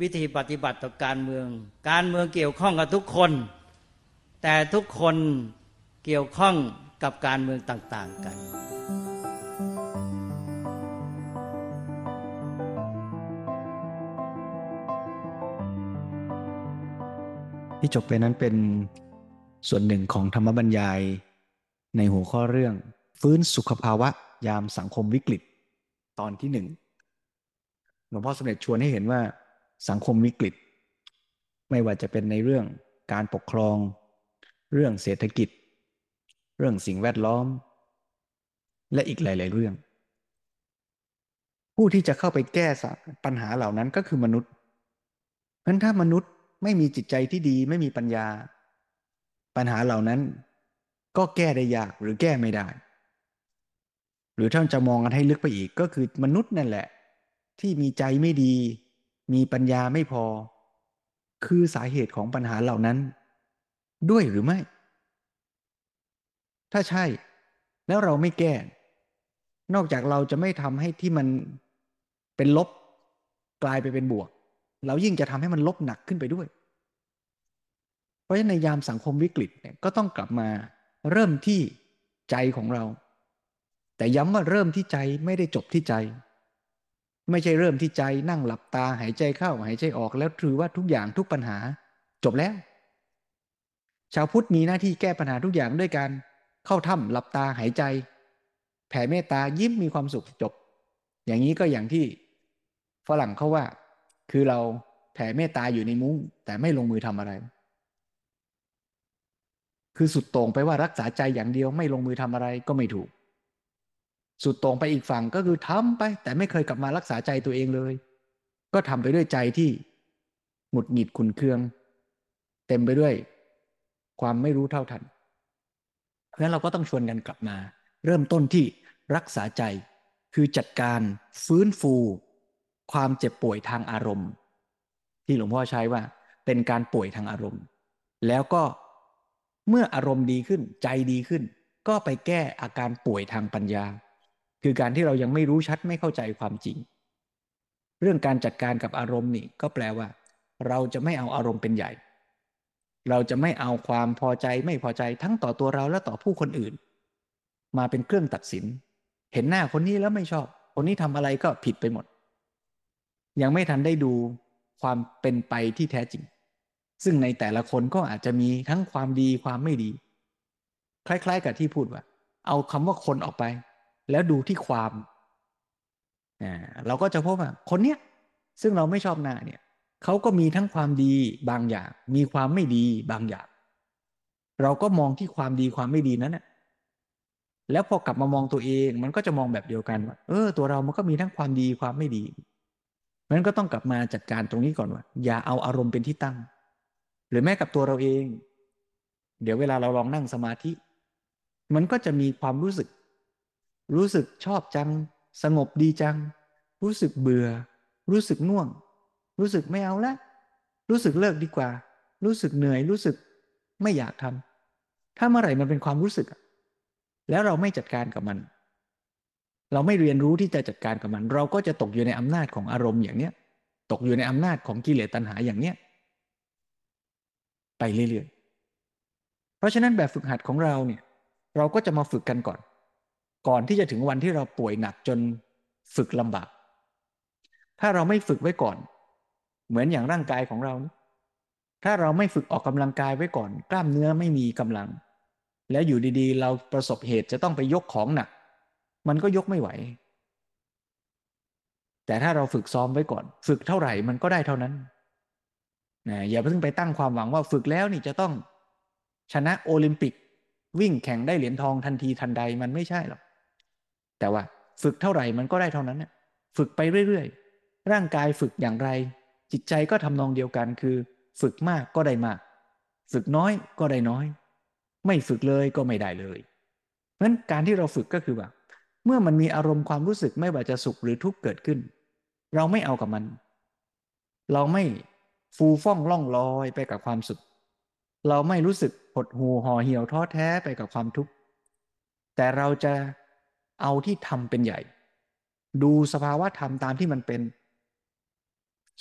วิธีปฏิบัติต่อการเมือง การเมืองเกี่ยวข้องกับทุกคน แต่ทุกคนเกี่ยวข้องกับการเมืองต่าง ๆ กัน ที่จบไปนั้นเป็นส่วนหนึ่งของธรรมบรรยาย ในหัวข้อเรื่อง ฟื้นสุขภาวะยามสังคมวิกฤต ตอนที่หนึ่งหลวงพ่อสมเด็จชวนให้เห็นว่า สังคมวิกฤต ไม่ว่าจะเป็นในเรื่องการปกครอง เรื่องเศรษฐกิจ เรื่องสิ่งแวดล้อม และอีกหลาย ๆ เรื่อง ผู้ที่จะเข้าไปแก้ปัญหาเหล่านั้นก็คือมนุษย์เพราะถ้ามนุษย์ไม่มีจิตใจที่ดีไม่มีปัญญา ปัญหาเหล่านั้นก็แก้ได้ยากหรือแก้ไม่ได้ หรือท่านจะมองกันให้ลึกไปอีกก็คือมนุษย์นั่นแหละ ที่มีใจไม่ดี มีปัญญาไม่พอ คือสาเหตุของปัญหาเหล่านั้น ด้วยหรือไม่ ถ้าใช่ แล้วเราไม่แก้ นอกจากเราจะไม่ทำให้ที่มันเป็นลบ กลายไปเป็นบวก เรายิ่งจะทำให้มันลบหนักขึ้นไปด้วย เพราะฉะนั้นในยามสังคมวิกฤตเนี่ยก็ต้องกลับมาเริ่มที่ใจของเรา แต่ย้ำว่าเริ่มที่ใจไม่ได้จบที่ใจ ไม่ใช่เริ่มที่ใจนั่งหลับตาหายใจเข้าหายใจออกแล้วถือว่าทุกอย่างทุกปัญหา จบแล้ว ชาวพุทธมีหน้าที่แก้ปัญหาทุกอย่างด้วยการเข้าถ้ำหลับตาหายใจ แผ่เมตตายิ้มมีความสุขจบ อย่างนี้ก็อย่างที่ฝรั่งเขาว่า คือเราแผ่เมตตาอยู่ในมุ้ง แต่ไม่ลงมือทำอะไร คือสุดโต่งไปว่ารักษาใจอย่างเดียวไม่ลงมือทำอะไรก็ไม่ถูก สุดต่งไปอีกฝั่งก็คือทำไป แต่ไม่เคยกลับมารักษาใจตัวเองเลย ก็ทำไปด้วยใจที่หงุดหงิดขุนเคือง เต็มไปด้วย ความไม่รู้เท่าทัน เพราะฉะนั้นเราก็ต้องชวนกันกลับมา เริ่มต้นที่รักษาใจคือจัดการฟื้นฟู ความเจ็บป่วยทางอารมณ์ ที่หลวงพ่อใช้ว่า เป็นการป่วยทางอารมณ์ แล้วก็เมื่ออารมณ์ดีขึ้นใจดีขึ้น ก็ไปแก้อาการป่วยทางปัญญา คือการที่เรายังไม่รู้ชัดไม่เข้าใจความจริง เรื่องการจัดการกับอารมณ์นี่ก็แปลว่า เราจะไม่เอาอารมณ์เป็นใหญ่ เราจะไม่เอาความพอใจไม่พอใจทั้งต่อตัวเราและต่อผู้คนอื่น มาเป็นเครื่องตัดสิน เห็นหน้าคนนี้แล้วไม่ชอบ คนนี้ทำอะไรก็ผิดไปหมด ยังไม่ทันได้ดูความเป็นไปที่แท้จริง ซึ่งในแต่ละคนก็อาจจะมีทั้งความดีความไม่ดี คล้ายๆ กับที่พูดว่า เอาคำว่าคนออกไป แล้วดูที่ความเราก็จะพบว่าคนเนี้ยซึ่งเราไม่ชอบหน้าเนี่ยเขาก็มีทั้งความดีบางอย่าง มีความไม่ดีบางอย่าง เราก็มองที่ความดีความไม่ดีนั้นแหละแล้วพอกลับมามองตัวเองมันก็จะมองแบบเดียวกันว่าเออ ตัวเรามันก็มีทั้งความดีความไม่ดีนั้นก็ต้องกลับมาจัดการตรงนี้ก่อนว่า อย่าเอาอารมณ์เป็นที่ตั้ง หรือแม้กับตัวเราเอง เดี๋ยวเวลาเราลองนั่งสมาธิ มันก็จะมีความรู้สึก รู้สึกชอบจัง สงบดีจัง รู้สึกเบื่อ รู้สึกง่วง รู้สึกไม่เอาแล้วรู้สึกเลิกดีกว่า รู้สึกเหนื่อยรู้สึกไม่อยากทำถ้าเมื่อไหร่มันเป็นความรู้สึก แล้วเราไม่จัดการกับมัน เราไม่เรียนรู้ที่จะจัดการกับมัน เราก็จะตกอยู่ในอำนาจของอารมณ์อย่างเนี้ย ตกอยู่ในอำนาจของกิเลสตัณหาอย่างเนี้ยไปเรื่อยๆ เพราะฉะนั้นแบบฝึกหัดของเราเนี่ย เราก็จะมาฝึกกันก่อน ก่อนที่จะถึงวันที่เราป่วยหนักจนฝึกลำบาก ถ้าเราไม่ฝึกไว้ก่อน เหมือนอย่างร่างกายของเรา ถ้าเราไม่ฝึกออกกำลังกายไว้ก่อน กล้ามเนื้อไม่มีกำลัง แล้วอยู่ดีๆ เราประสบเหตุจะต้องไปยกของหนัก มันก็ยกไม่ไหว แต่ถ้าเราฝึกซ้อมไว้ก่อน ฝึกเท่าไหร่มันก็ได้เท่านั้นนะอย่าเพิ่งไปตั้งความหวังว่าฝึกแล้วนี่จะต้องชนะโอลิมปิกวิ่งแข่งได้เหรียญทองทันทีทันใดมันไม่ใช่หรอก แต่ว่าฝึกเท่าไหร่มันก็ได้เท่านั้นนะฝึกไปเรื่อยๆ ร่างกายฝึกอย่างไร จิตใจก็ทำนองเดียวกันคือ ฝึกมากก็ได้มาก ฝึกน้อยก็ได้น้อย ไม่ฝึกเลยก็ไม่ได้เลยเพราะฉะนั้นการที่เราฝึกก็คือว่า เมื่อมันมีอารมณ์ความรู้สึกไม่ว่าจะสุขหรือทุกข์เกิดขึ้น เราไม่เอากับมัน เราไม่ฟูฟ่องล่องลอยไปกับความสุข เราไม่รู้สึกหดหูห่อเหี่ยวท้อแท้ไปกับความทุกข์แต่เราจะ เอาที่ทำเป็นใหญ่ ดูสภาวะธรรมตามที่มันเป็น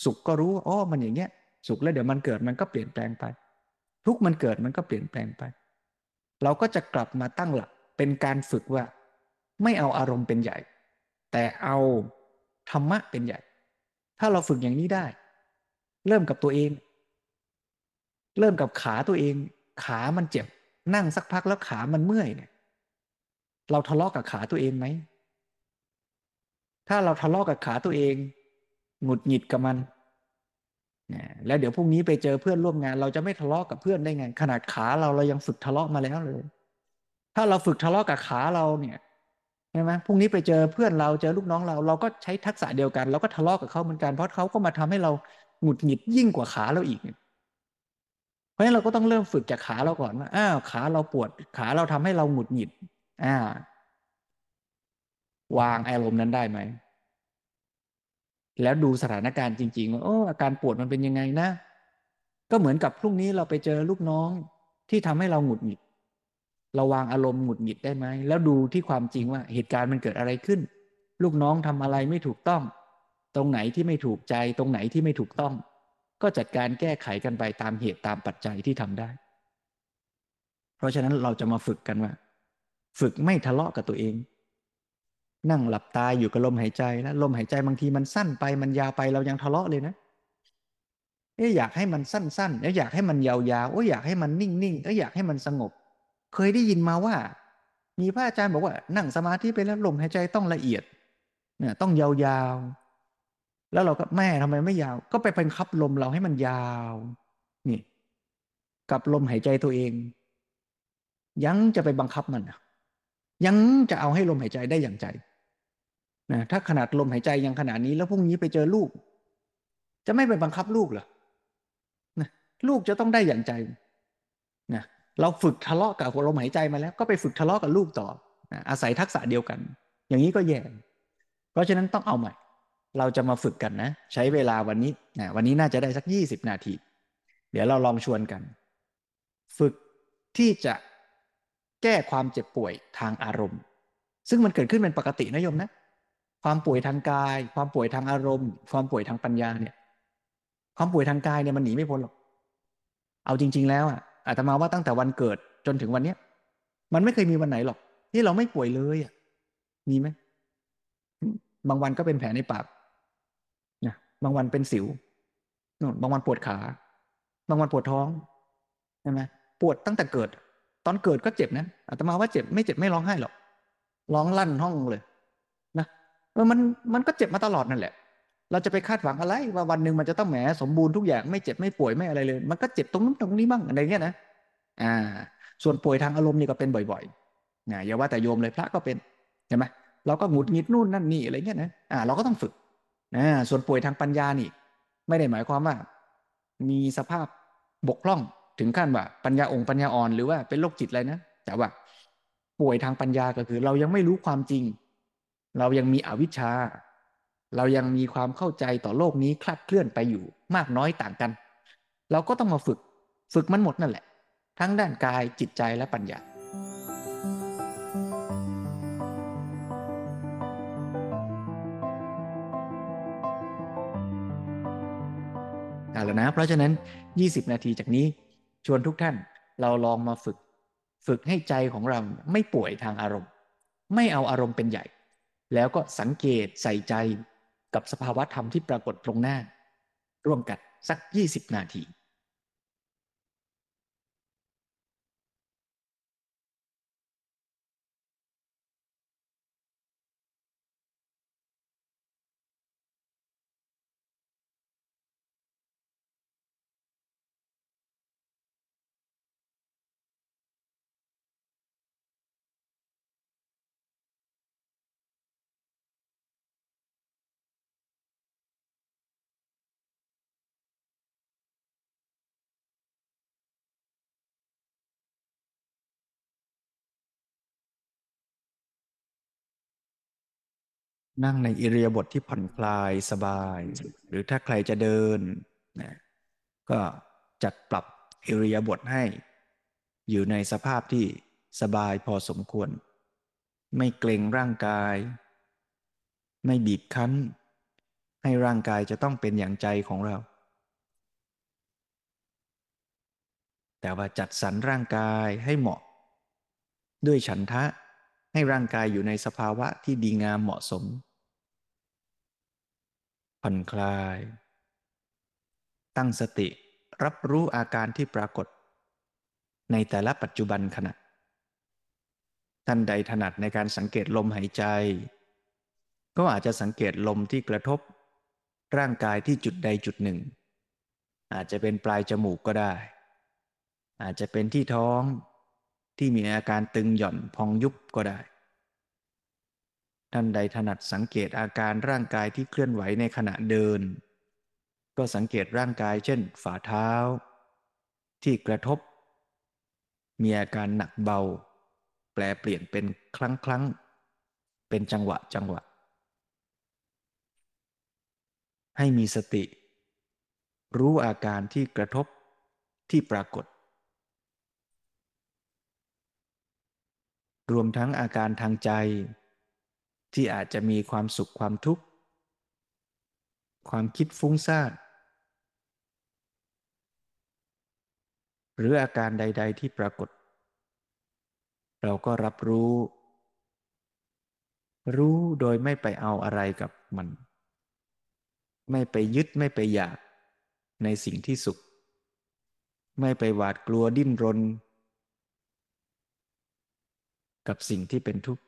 สุขก็รู้อ๋อมันอย่างเงี้ย สุขแล้วเดี๋ยวมันเกิดมันก็เปลี่ยนแปลงไป ทุกมันเกิดมันก็เปลี่ยนแปลงไป เราก็จะกลับมาตั้งหลักเป็นการฝึกว่า ไม่เอาอารมณ์เป็นใหญ่ แต่เอาธรรมะเป็นใหญ่ ถ้าเราฝึกอย่างนี้ได้ เริ่มกับตัวเอง เริ่มกับขาตัวเอง ขามันเจ็บ นั่งสักพักแล้วขามันเมื่อยเนี่ย เราทะเลาะกกับขาตัวเองไหม ถ้าเราทะเลาะกกับขาตัวเอง หงุดหงิดกับมันแล้วเดี๋ยวพรุ่งนี้ไปเจอเพื่อนร่วมงาน เราจะไม่ทะเลาะกับเพื่อนได้ไง ขนาดขาเราเรายังฝึกทะเลาะมาแล้วเลย ถ้าเราฝึกทะเลาะกับขาเราเนี่ยใช่ไหมพรุ่งนี้ไปเจอเพื่อนเราเจอลูกน้องเรา เราก็ใช้ทักษะเดียวกัน เราก็ทะเลาะกับเขาเหมือนกันเพราะเขาก็มาทำให้เราหงุดหงิดยิ่งกว่าขาเราอีกเพราะฉะนั้นเราก็ต้องเริ่มฝึกจากขาเราก่อนว่าอ้าวขาเราปวดขาเราทำให้เราหงุดหงิด อ่าวางอารมณ์นั้นได้ไหม แล้วดูสถานการณ์จริงๆว่าโอ้อาการปวดมันเป็นยังไงนะ ก็เหมือนกับพรุ่งนี้เราไปเจอลูกน้องที่ทำให้เราหงุดหงิดเราวางอารมณ์หงุดหงิดได้ไหม แล้วดูที่ความจริงว่าเหตุการณ์มันเกิดอะไรขึ้น ลูกน้องทำอะไรไม่ถูกต้อง ตรงไหนที่ไม่ถูกใจ ตรงไหนที่ไม่ถูกต้อง ก็จัดการแก้ไขกันไปตามเหตุตามปัจจัยที่ทำได้ เพราะฉะนั้นเราจะมาฝึกกันว่า ฝึกไม่ทะเลาะกับตัวเอง นั่งหลับตาอยู่กับลมหายใจแล้วลมหายใจบางทีมันสั้นไปมันยาวไปเรายังทะเลาะเลยนะเอ๊อยากให้มันสั้นๆแล้วอยากให้มันยาวๆโอ้อยากให้มันนิ่งๆเอ้อยากให้มันสงบ เคยได้ยินมาว่า มีพระอาจารย์บอกว่า นั่งสมาธิไปแล้วลมหายใจต้องละเอียด เนี่ย ต้องยาวๆแล้วเราก็แม่ทำไมไม่ยาว ก็ไปเป็นคับลมเราให้มันยาวนี่กับลมหายใจตัวเอง ยังจะไปบังคับมันอะ ยังจะเอาให้ลมหายใจได้อย่างใจนะถ้าขนาดลมหายใจยังขนาดนี้แล้วพรุ่งนี้ไปเจอลูก จะไม่ไปบังคับลูกเหรอนะลูกจะต้องได้อย่างใจนะเราฝึกทะเลาะกับลมหายใจมาแล้ว ก็ไปฝึกทะเลาะกับลูกต่อนะอาศัยทักษะเดียวกัน อย่างนี้ก็แย่เพราะฉะนั้นต้องเอาใหม่ เราจะมาฝึกกันนะ ใช้เวลาวันนี้นะวันนี้น่าจะได้สักยี่สิบนาที เดี๋ยวเราลองชวนกัน ฝึกที่จะ แก้ความเจ็บป่วยทางอารมณ์ ซึ่งมันเกิดขึ้นเป็นปกตินะโยมนะ ความป่วยทางกาย ความป่วยทางอารมณ์ ความป่วยทางปัญญาเนี่ย ความป่วยทางกายเนี่ยมันหนีไม่พ้นหรอก เอาจริง ๆ แล้วอะอาตมาว่าตั้งแต่วันเกิดจนถึงวันเนี้ย มันไม่เคยมีวันไหนหรอก ที่เราไม่ป่วยเลยอะ มีไหมบางวันก็เป็นแผลในปากนะบางวันเป็นสิวบางวันปวดขา บางวันปวดท้องใช่ไหมปวดตั้งแต่เกิด ตอนเกิดก็เจ็บนะอาตมาว่าเจ็บไม่เจ็บไม่ร้องไห้หรอกร้องลั่นห้องเลยนะเออมันมันก็เจ็บมาตลอดนั่นแหละ เราจะไปคาดหวังอะไร ว่าวันหนึ่งมันจะต้องแหมสมบูรณ์ทุกอย่างไม่เจ็บไม่ป่วยไม่อะไรเลย มันก็เจ็บตรงนู้นตรงนี้บ้างอะไรเงี้ยนะอ่า ส่วนป่วยทางอารมณ์นี่ก็เป็นบ่อยๆนะอย่าว่าแต่โยมเลยพระก็เป็นเห็นไหมเราก็หงุดหงิดนู่นนั่นนี่อะไรเงี้ยนะอ่า เราก็ต้องฝึกนะส่วนป่วยทางปัญญานี่ ไม่ได้หมายความว่า มีสภาพบกพร่อง ถึงขั้นว่าปัญญาองค์ปัญญาอ่อนหรือว่าเป็นโรคจิตอะไรนะแต่ว่าป่วยทางปัญญาก็คือ เรายังไม่รู้ความจริง เรายังมีอวิชชา เรายังมีความเข้าใจต่อโลกนี้คลาดเคลื่อนไปอยู่ มากน้อยต่างกัน เราก็ต้องมาฝึก ฝึกมันหมดนั่นแหละ ทั้งด้านกายจิตใจและปัญญาเอาละนะ เพราะฉะนั้น 20 นาทีจากนี้ ชวนทุกท่าน เราลองมาฝึก ฝึกให้ใจของเราไม่ป่วยทางอารมณ์ ไม่เอาอารมณ์เป็นใหญ่ แล้วก็สังเกตใส่ใจกับสภาวะธรรมที่ปรากฏตรงหน้า ร่วมกันสัก 20 นาที นั่งในอิริยาบถทที่ผ่อนคลายสบาย หรือถ้าใครจะเดินนะก็จัดปรับอิริยาบถให้ อยู่ในสภาพที่สบายพอสมควร ไม่เกรงร่างกาย ไม่บีบคั้น ให้ร่างกายจะต้องเป็นอย่างใจของเรา แต่ว่าจัดสรรร่างกายให้เหมาะ ด้วยฉันทะให้ร่างกายอยู่ในสภาวะที่ดีงามเหมาะสม ผ่อนคลาย ตั้งสติรับรู้อาการที่ปรากฏ ในแต่ละปัจจุบันขณะ ท่านใดถนัดในการสังเกตลมหายใจ ก็อาจจะสังเกตลมที่กระทบ ร่างกายที่จุดใดจุดหนึ่ง อาจจะเป็นปลายจมูกก็ได้ อาจจะเป็นที่ท้องที่มีอาการตึงหย่อนพองยุบก็ได้ ท่านใดถนัดสังเกตอาการร่างกายที่เคลื่อนไหวในขณะเดิน ก็สังเกตร่างกายเช่น ฝ่าเท้า ที่กระทบ มีอาการหนักเบา แปลเปลี่ยนเป็นครั้งครั้งเป็นจังหวะจังหวะ ให้มีสติ รู้อาการที่กระทบที่ปรากฏ รวมทั้งอาการทางใจ ที่อาจจะมีความสุขความทุกข์ ความคิดฟุ้งซ่านหรืออาการใด ๆ ที่ปรากฏ เราก็รับรู้ รู้โดยไม่ไปเอาอะไรกับมัน ไม่ไปยึดไม่ไปอยากในสิ่งที่สุข ไม่ไปหวาดกลัวดิ้นรน กับสิ่งที่เป็นทุกข์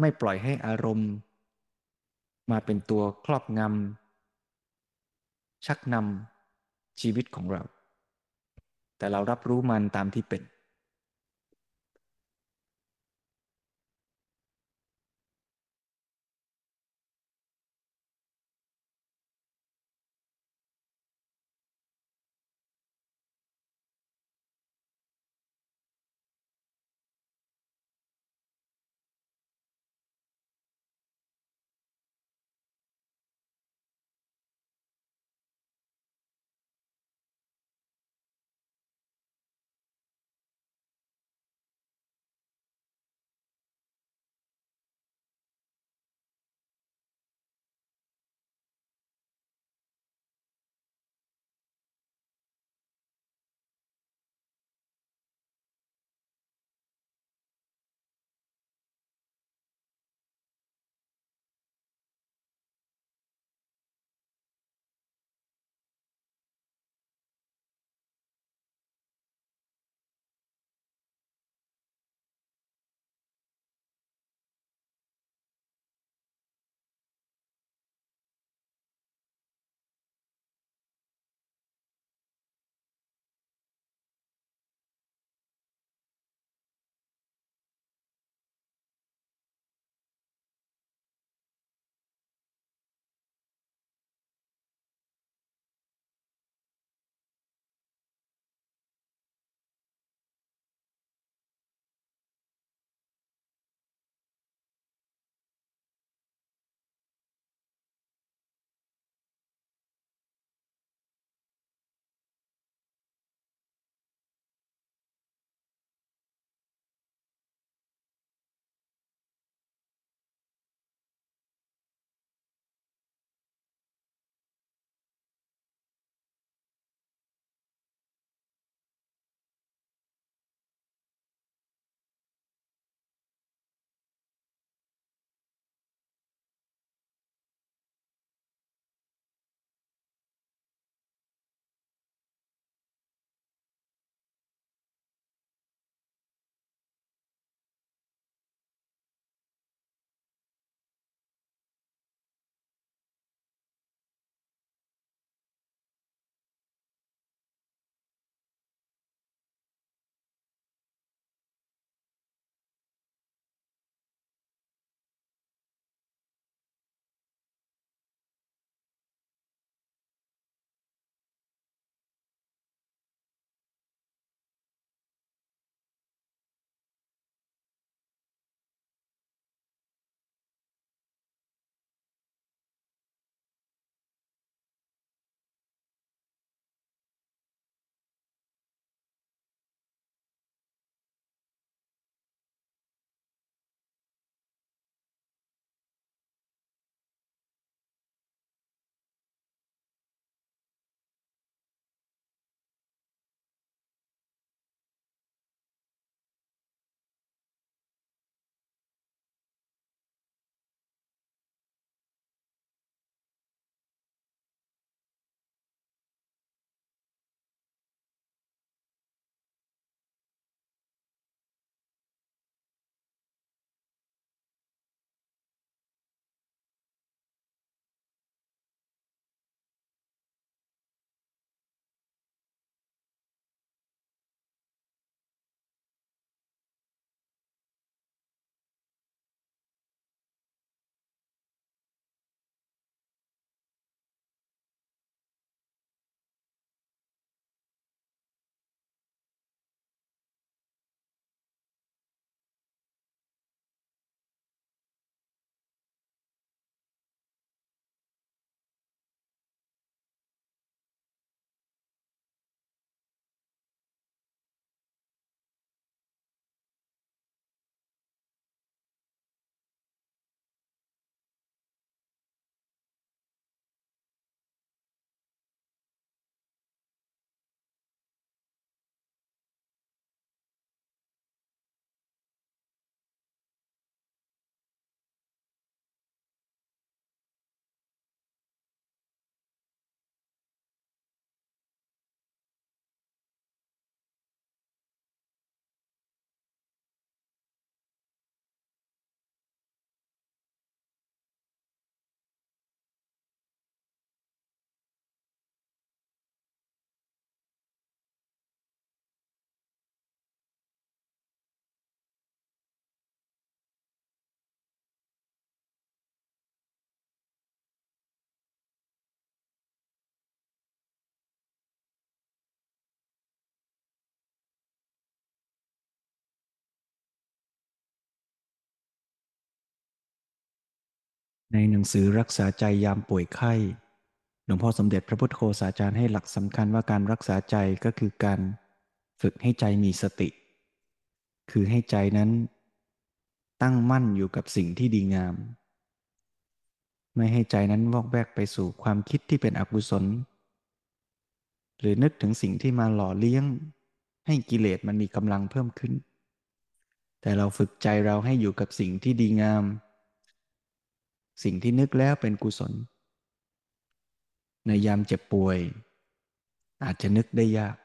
ไม่ปล่อยให้อารมณ์ มาเป็นตัวครอบงำชักนำชีวิตของเรา แต่เรารับรู้มันตามที่เป็น ในหนังสือรักษาใจยามป่วยไข้ หลวงพ่อสมเด็จพระพุทธโฆษาจารย์ให้หลักสำคัญว่าการรักษาใจก็คือการฝึกให้ใจมีสติ คือให้ใจนั้น ตั้งมั่นอยู่กับสิ่งที่ดีงาม ไม่ให้ใจนั้นวอกแวกไปสู่ความคิดที่เป็นอกุศล หรือนึกถึงสิ่งที่มาหล่อเลี้ยง ให้กิเลสมันมีกำลังเพิ่มขึ้น แต่เราฝึกใจเราให้อยู่กับสิ่งที่ดีงาม สิ่งที่นึกแล้วเป็นกุศล ในยามเจ็บป่วย อาจจะนึกได้ยาก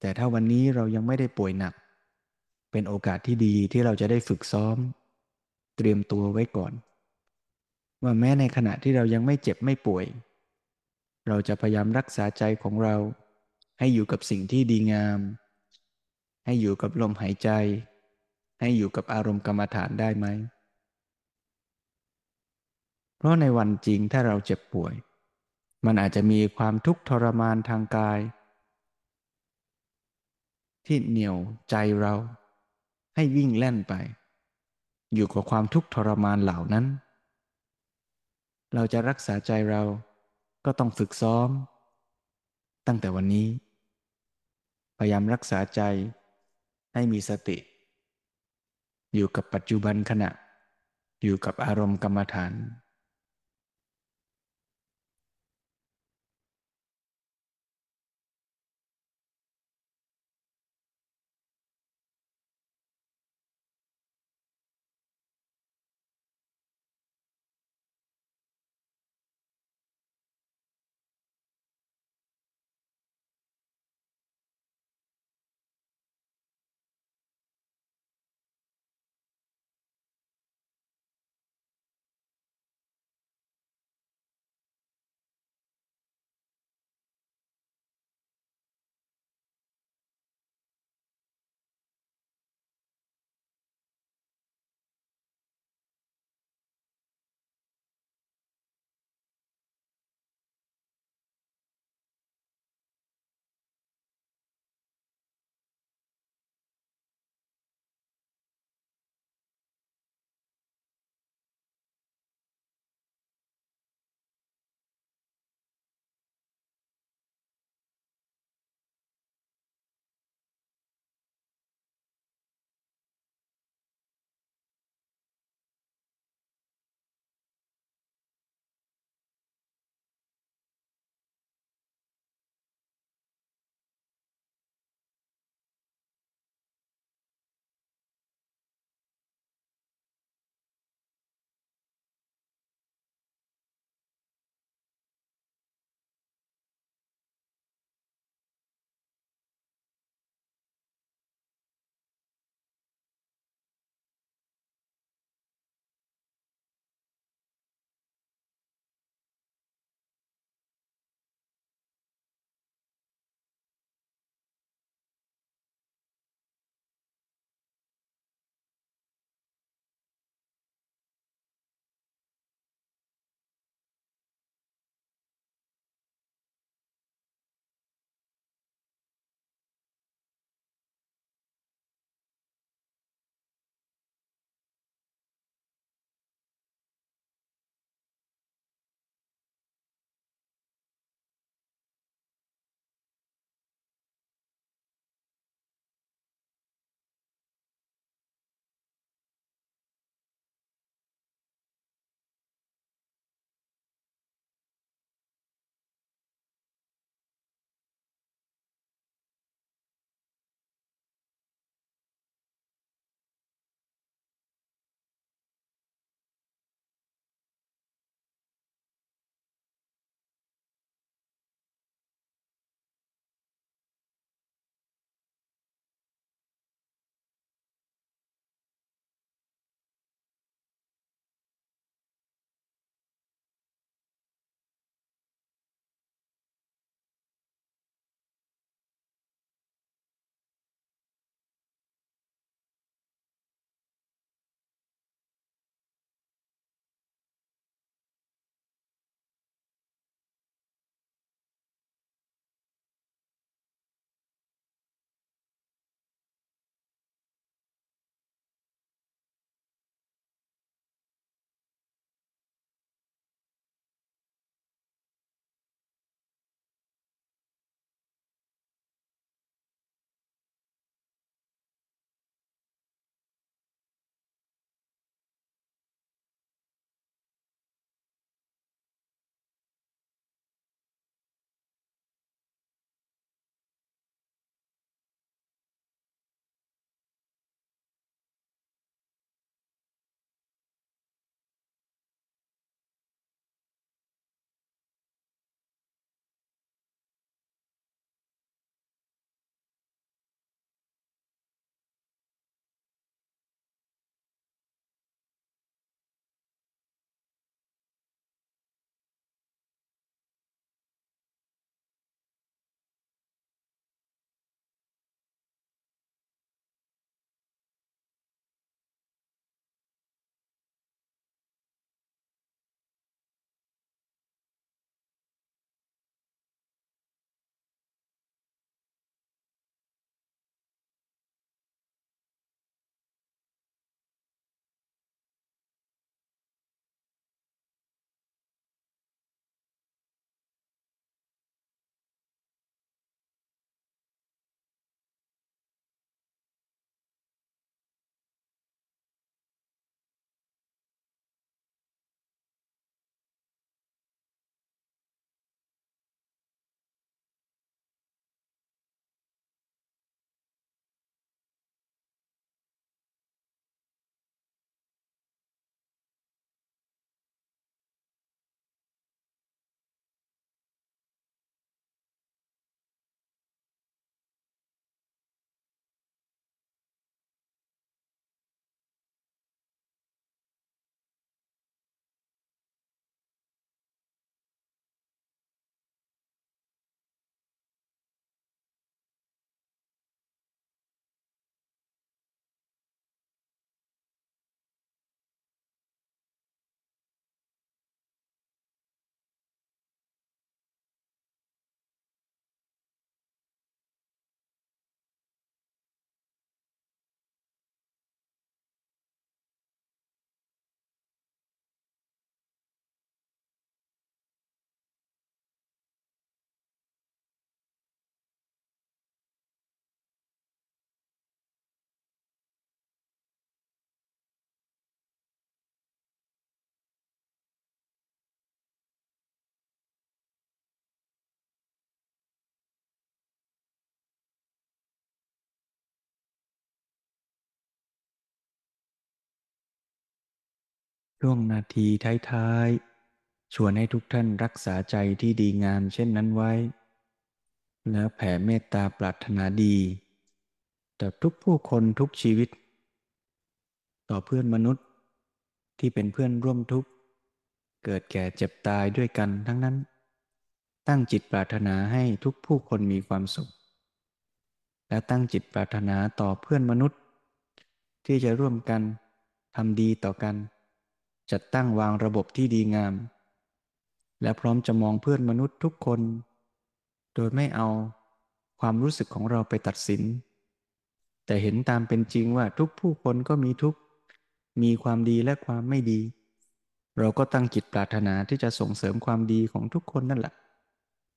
แต่ถ้าวันนี้เรายังไม่ได้ป่วยหนัก เป็นโอกาสที่ดีที่เราจะได้ฝึกซ้อม เตรียมตัวไว้ก่อน ว่าแม้ในขณะที่เรายังไม่เจ็บไม่ป่วย เราจะพยายามรักษาใจของเรา ให้อยู่กับสิ่งที่ดีงาม ให้อยู่กับลมหายใจ ให้อยู่กับอารมณ์กรรมฐานได้ไหม เพราะในวันจริงถ้าเราเจ็บป่วย มันอาจจะมีความทุกข์ทรมานทางกาย ที่เหนี่ยวใจเราให้วิ่งแล่นไป อยู่กับความทุกข์ทรมานเหล่านั้น เราจะรักษาใจเราก็ต้องฝึกซ้อม ตั้งแต่วันนี้ พยายามรักษาใจให้มีสติ อยู่กับปัจจุบันขณะ อยู่กับอารมณ์กรรมฐาน ช่วงนาทีท้ายๆ ชวนให้ทุกท่านรักษาใจที่ดีงามเช่นนั้นไว้ แล้วแผ่เมตตาปรารถนาดีต่อทุกผู้คนทุกชีวิต ต่อเพื่อนมนุษย์ที่เป็นเพื่อนร่วมทุกข์ เกิดแก่เจ็บตายด้วยกันทั้งนั้น ตั้งจิตปรารถนาให้ทุกผู้คนมีความสุข และตั้งจิตปรารถนาต่อเพื่อนมนุษย์ ที่จะร่วมกันทำดีต่อกัน จัดตั้งวางระบบที่ดีงาม และพร้อมจะมองเพื่อนมนุษย์ทุกคน โดยไม่เอาความรู้สึกของเราไปตัดสิน แต่เห็นตามเป็นจริงว่าทุกผู้คนก็มีทุกมีความดีและความไม่ดี เราก็ตั้งจิตปรารถนาที่จะส่งเสริมความดีของทุกคนนั่นแหละ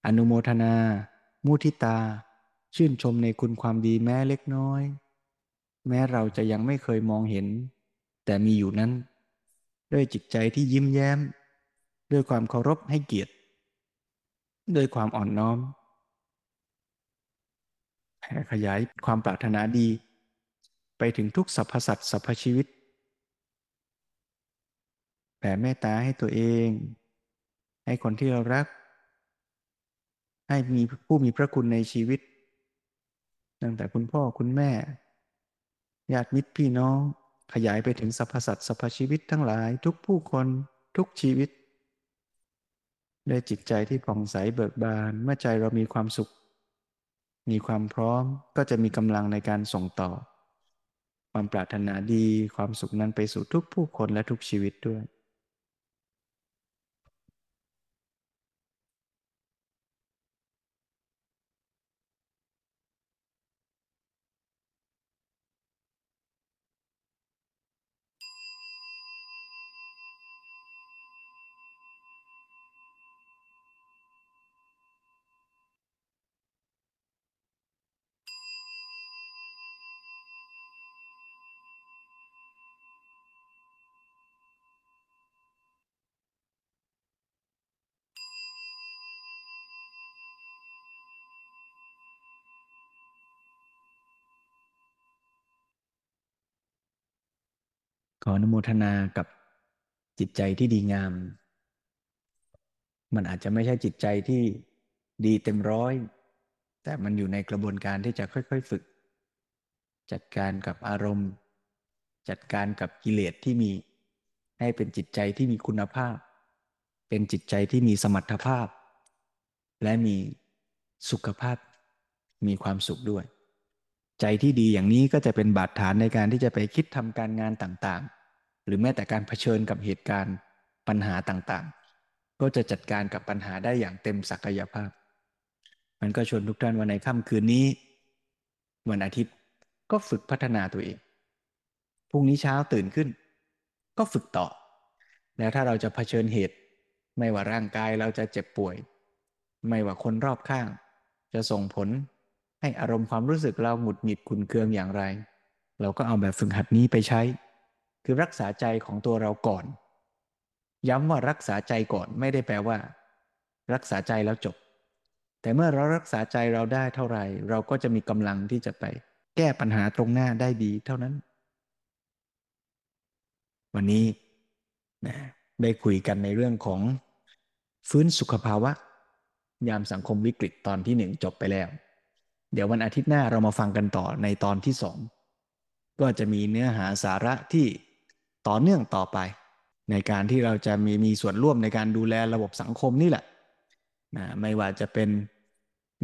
อนุโมทนา มุทิตา ชื่นชมในคุณความดีแม้เล็กน้อย แม้เราจะยังไม่เคยมองเห็น แต่มีอยู่นั้น ด้วยจิตใจที่ยิ้มแย้ม ด้วยความเคารพให้เกียรติ ด้วยความอ่อนน้อมแผ่ขยายความปรารถนาดี ไปถึงทุกสรรพสัตว์สรรพชีวิตแผ่เมตตาให้ตัวเอง ให้คนที่เรารัก ให้มีผู้มีพระคุณในชีวิต ตั้งแต่คุณพ่อคุณแม่ญาติมิตรพี่น้อง ขยายไปถึงสรรพสัตว์สรรพชีวิตทั้งหลายทุกผู้คนทุกชีวิตด้วยจิตใจที่ผ่องใสเบิกบาน เมื่อใจเรามีความสุข มีความพร้อมก็จะมีกำลังในการส่งต่อ ความปรารถนาดีความสุขนั้นไปสู่ทุกผู้คนและทุกชีวิตด้วย ขออนุโมทนากับจิตใจที่ดีงาม มันอาจจะไม่ใช่จิตใจที่ดีเต็มร้อย แต่มันอยู่ในกระบวนการที่จะค่อยๆฝึก จัดการกับอารมณ์ จัดการกับกิเลสที่มี ให้เป็นจิตใจที่มีคุณภาพ เป็นจิตใจที่มีสมรรถภาพ และมีสุขภาพ มีความสุขด้วย ใจที่ดีอย่างนี้ก็จะเป็นบาดฐานในการที่จะไปคิดทำการงานต่าง หรือแม้แต่การเผชิญกับเหตุการณ์ปัญหาต่างๆ ก็จะจัดการกับปัญหาได้อย่างเต็มศักยภาพ มันก็ชวนทุกท่านวันในค่ำคืนนี้ วันอาทิตย์ก็ฝึกพัฒนาตัวเอง พรุ่งนี้เช้าตื่นขึ้น ก็ฝึกต่อ แล้วถ้าเราจะเผชิญเหตุ ไม่ว่าร่างกายเราจะเจ็บป่วย ไม่ว่าคนรอบข้าง จะส่งผลให้อารมณ์ความรู้สึกเราหงุดหงิดขุนเคืองอย่างไร เราก็เอาแบบฝึกหัดนี้ไปใช้ คือรักษาใจของตัวเราก่อน ย้ำว่ารักษาใจก่อนไม่ได้แปลว่า รักษาใจแล้วจบ แต่เมื่อเรารักษาใจเราได้เท่าไหร่ เราก็จะมีกำลังที่จะไป แก้ปัญหาตรงหน้าได้ดีเท่านั้น วันนี้นะได้คุยกันในเรื่องของฟื้นสุขภาวะ ยามสังคมวิกฤตตอนที่หนึ่งจบไปแล้ว เดี๋ยววันอาทิตย์หน้าเรามาฟังกันต่อในตอนที่สองก็จะมีเนื้อหาสาระที่ ต่อเนื่องต่อไป ในการที่เราจะมีมีส่วนร่วมในการดูแลระบบสังคมนี่แหละนะไม่ว่าจะเป็น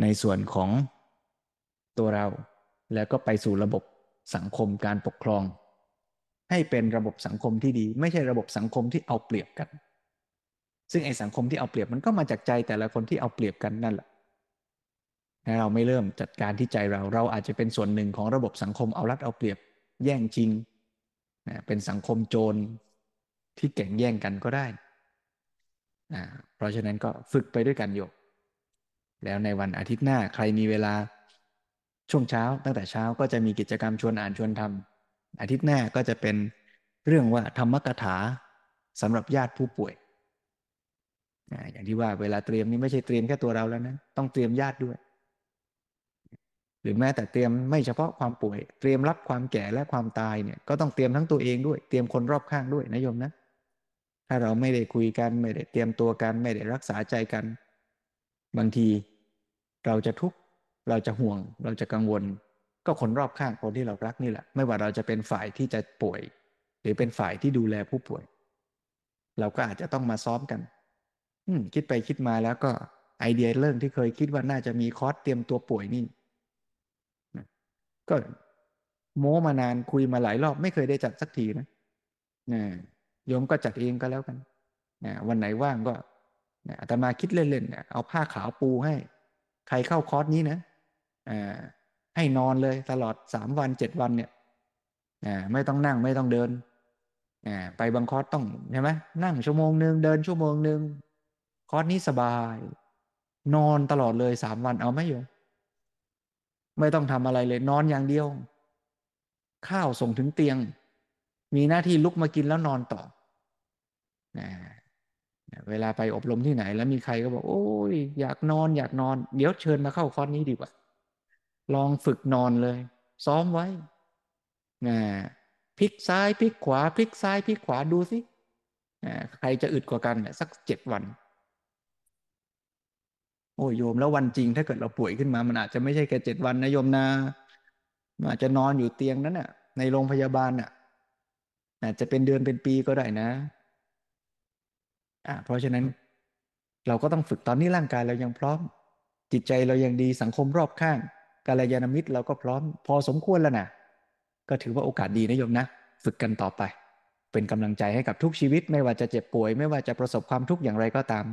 ในส่วนของตัวเรา แล้วก็ไปสู่ระบบสังคมการปกครอง ให้เป็นระบบสังคมที่ดี ไม่ใช่ระบบสังคมที่เอาเปรียบกัน ซึ่งไอ้สังคมที่เอาเปรียบมันก็มาจากใจแต่ละคนที่เอาเปรียบกันนั่นแหละถ้าเราไม่เริ่มจัดการที่ใจเรา เราอาจจะเป็นส่วนหนึ่งของระบบสังคมเอารัดเอาเปรียบ แย่งจริง เป็นสังคมโจรที่แข่งแย่งกันก็ได้นะเพราะฉะนั้นก็ฝึกไปด้วยกันโยก แล้วในวันอาทิตย์หน้าใครมีเวลาช่วงเช้า ตั้งแต่เช้าก็จะมีกิจกรรมชวนอ่านชวนทำอาทิตย์หน้าก็จะเป็นเรื่องว่าธรรมกถาสำหรับญาติผู้ป่วยอย่างที่ว่าเวลาเตรียมนี่ไม่ใช่เตรียมแค่ตัวเราแล้วนะ ต้องเตรียมญาติด้วย หรือแม้แต่เตรียมไม่เฉพาะความป่วย เตรียมรับความแก่และความตายเนี่ยก็ต้องเตรียมทั้งตัวเองด้วย เตรียมคนรอบข้างด้วยนะโยมนะ ถ้าเราไม่ได้คุยกันไม่ได้เตรียมตัวกันไม่ได้รักษาใจกัน บางทีเราจะทุกข์เราจะห่วง เราจะกังวล ก็คนรอบข้างคนที่เรารักนี่แหละ ไม่ว่าเราจะเป็นฝ่ายที่จะป่วย หรือเป็นฝ่ายที่ดูแลผู้ป่วย เราก็อาจจะต้องมาซ้อมกัน อืคิดไปคิดมาแล้วก็ไอเดียเรื่องที่เคยคิดว่าน่าจะมีคอร์สเตรียมตัวป่วยนี่ ก็โม้มานานคุยมาหลายรอบ ไม่เคยได้จัดสักทีนะนะโยมก็จัดเองก็แล้วกันนะวันไหนว่างก็นะอาตมาคิดเล่นๆเนี่ยเอาผ้าขาวปูให้ ใครเข้าคอร์สนี้นะอ่ให้นอนเลยตลอดสามวันเจ็ดวันเนี่ยอ่ไม่ต้องนั่งไม่ต้องเดินอ่ไปบางคอร์สต้องใช่ไหมนั่งชั่วโมงหนึ่งเดินชั่วโมงหนึ่งคอร์สนี้สบาย นอนตลอดเลยสามวันเอาไหมโยม ไม่ต้องทำอะไรเลย นอนอย่างเดียว ข้าวส่งถึงเตียง มีหน้าที่ลุกมากินแล้วนอนต่อนะเวลาไปอบรมที่ไหน แล้วมีใครก็บอก โอ้ยอยากนอน อยากนอน เดี๋ยวเชิญมาเข้าคอร์สนี้ดีกว่า ลองฝึกนอนเลย ซ้อมไว้นะพลิกซ้ายพลิกขวาพลิกซ้ายพลิกขวาดูสิใครจะอึดกว่ากันเนี่ยสักเจ็ดวัน โอ้ยโยมแล้ววันจริงถ้าเกิดเราป่วยขึ้นมา มันอาจจะไม่ใช่แค่เจ็ดวันนะโยมนะมันอาจจะนอนอยู่เตียงนั้นน่ะ ในโรงพยาบาลน่ะ อาจจะเป็นเดือนเป็นปีก็ได้นะ อ่าเพราะฉะนั้น เราก็ต้องฝึกตอนนี้ร่างกายเรายังพร้อม จิตใจเรายังดีสังคมรอบข้างกาลยานมิตรเราก็พร้อม พอสมควรแล้วนะก็ถือว่าโอกาสดีนะโยมนะ ฝึกกันต่อไป เป็นกำลังใจให้กับทุกชีวิต ไม่ว่าจะเจ็บป่วย ไม่ว่าจะประสบความทุกข์อย่างไรก็ตาม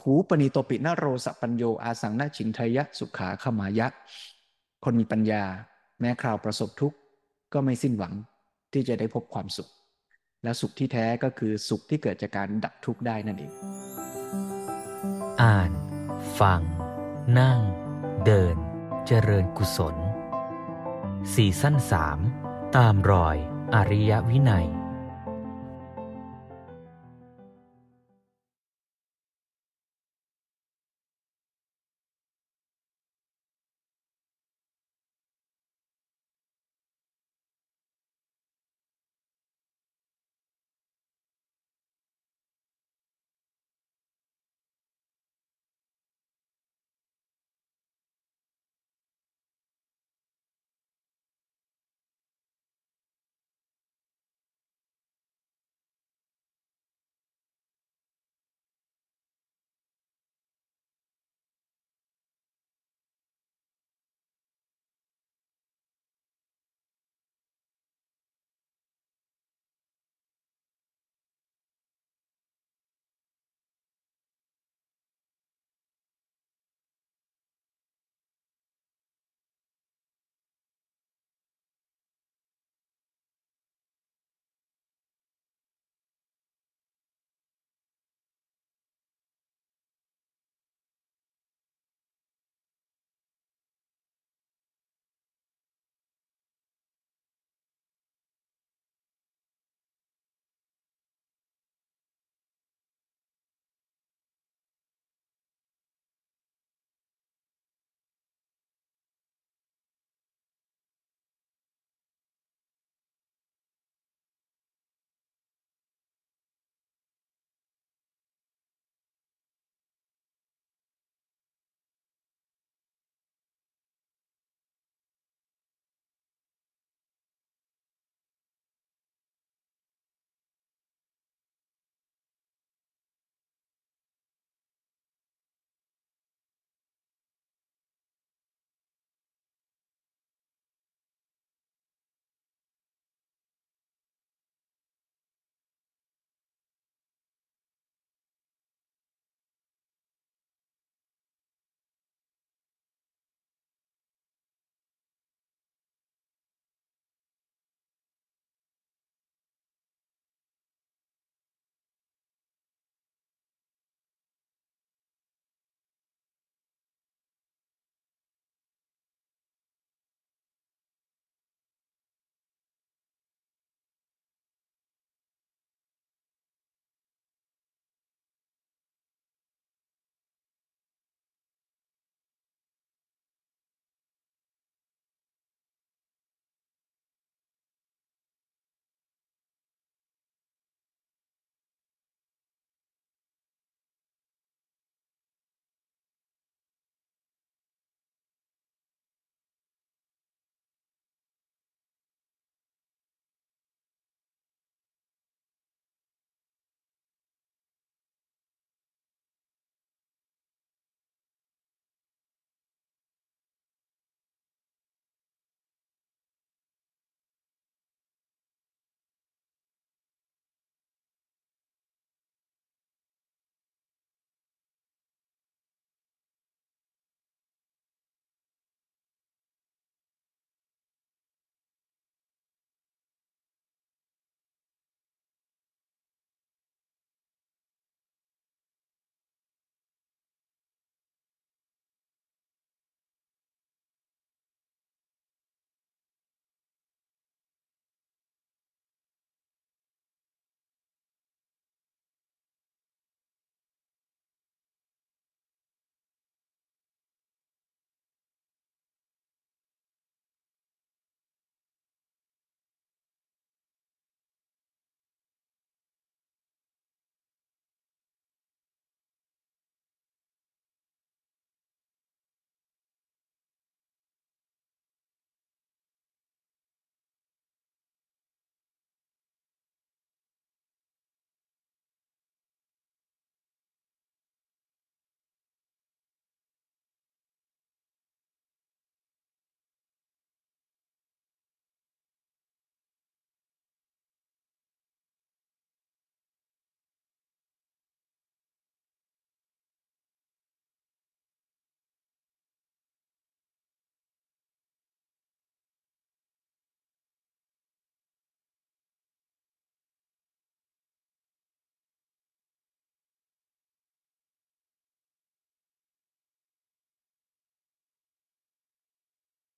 ขูปณิโตปินโรสปัญโยอาสังนาชินทยะสุขาขมายะ คนมีปัญญา แม้คราวประสบทุกข์ก็ไม่สิ้นหวังที่จะได้พบความสุข และสุขที่แท้ก็คือสุขที่เกิดจากการดับทุกข์ได้นั่นเอง อ่าน ฟัง นั่ง เดิน เจริญกุศลสี่สั้นสามตามรอย อริยวินัย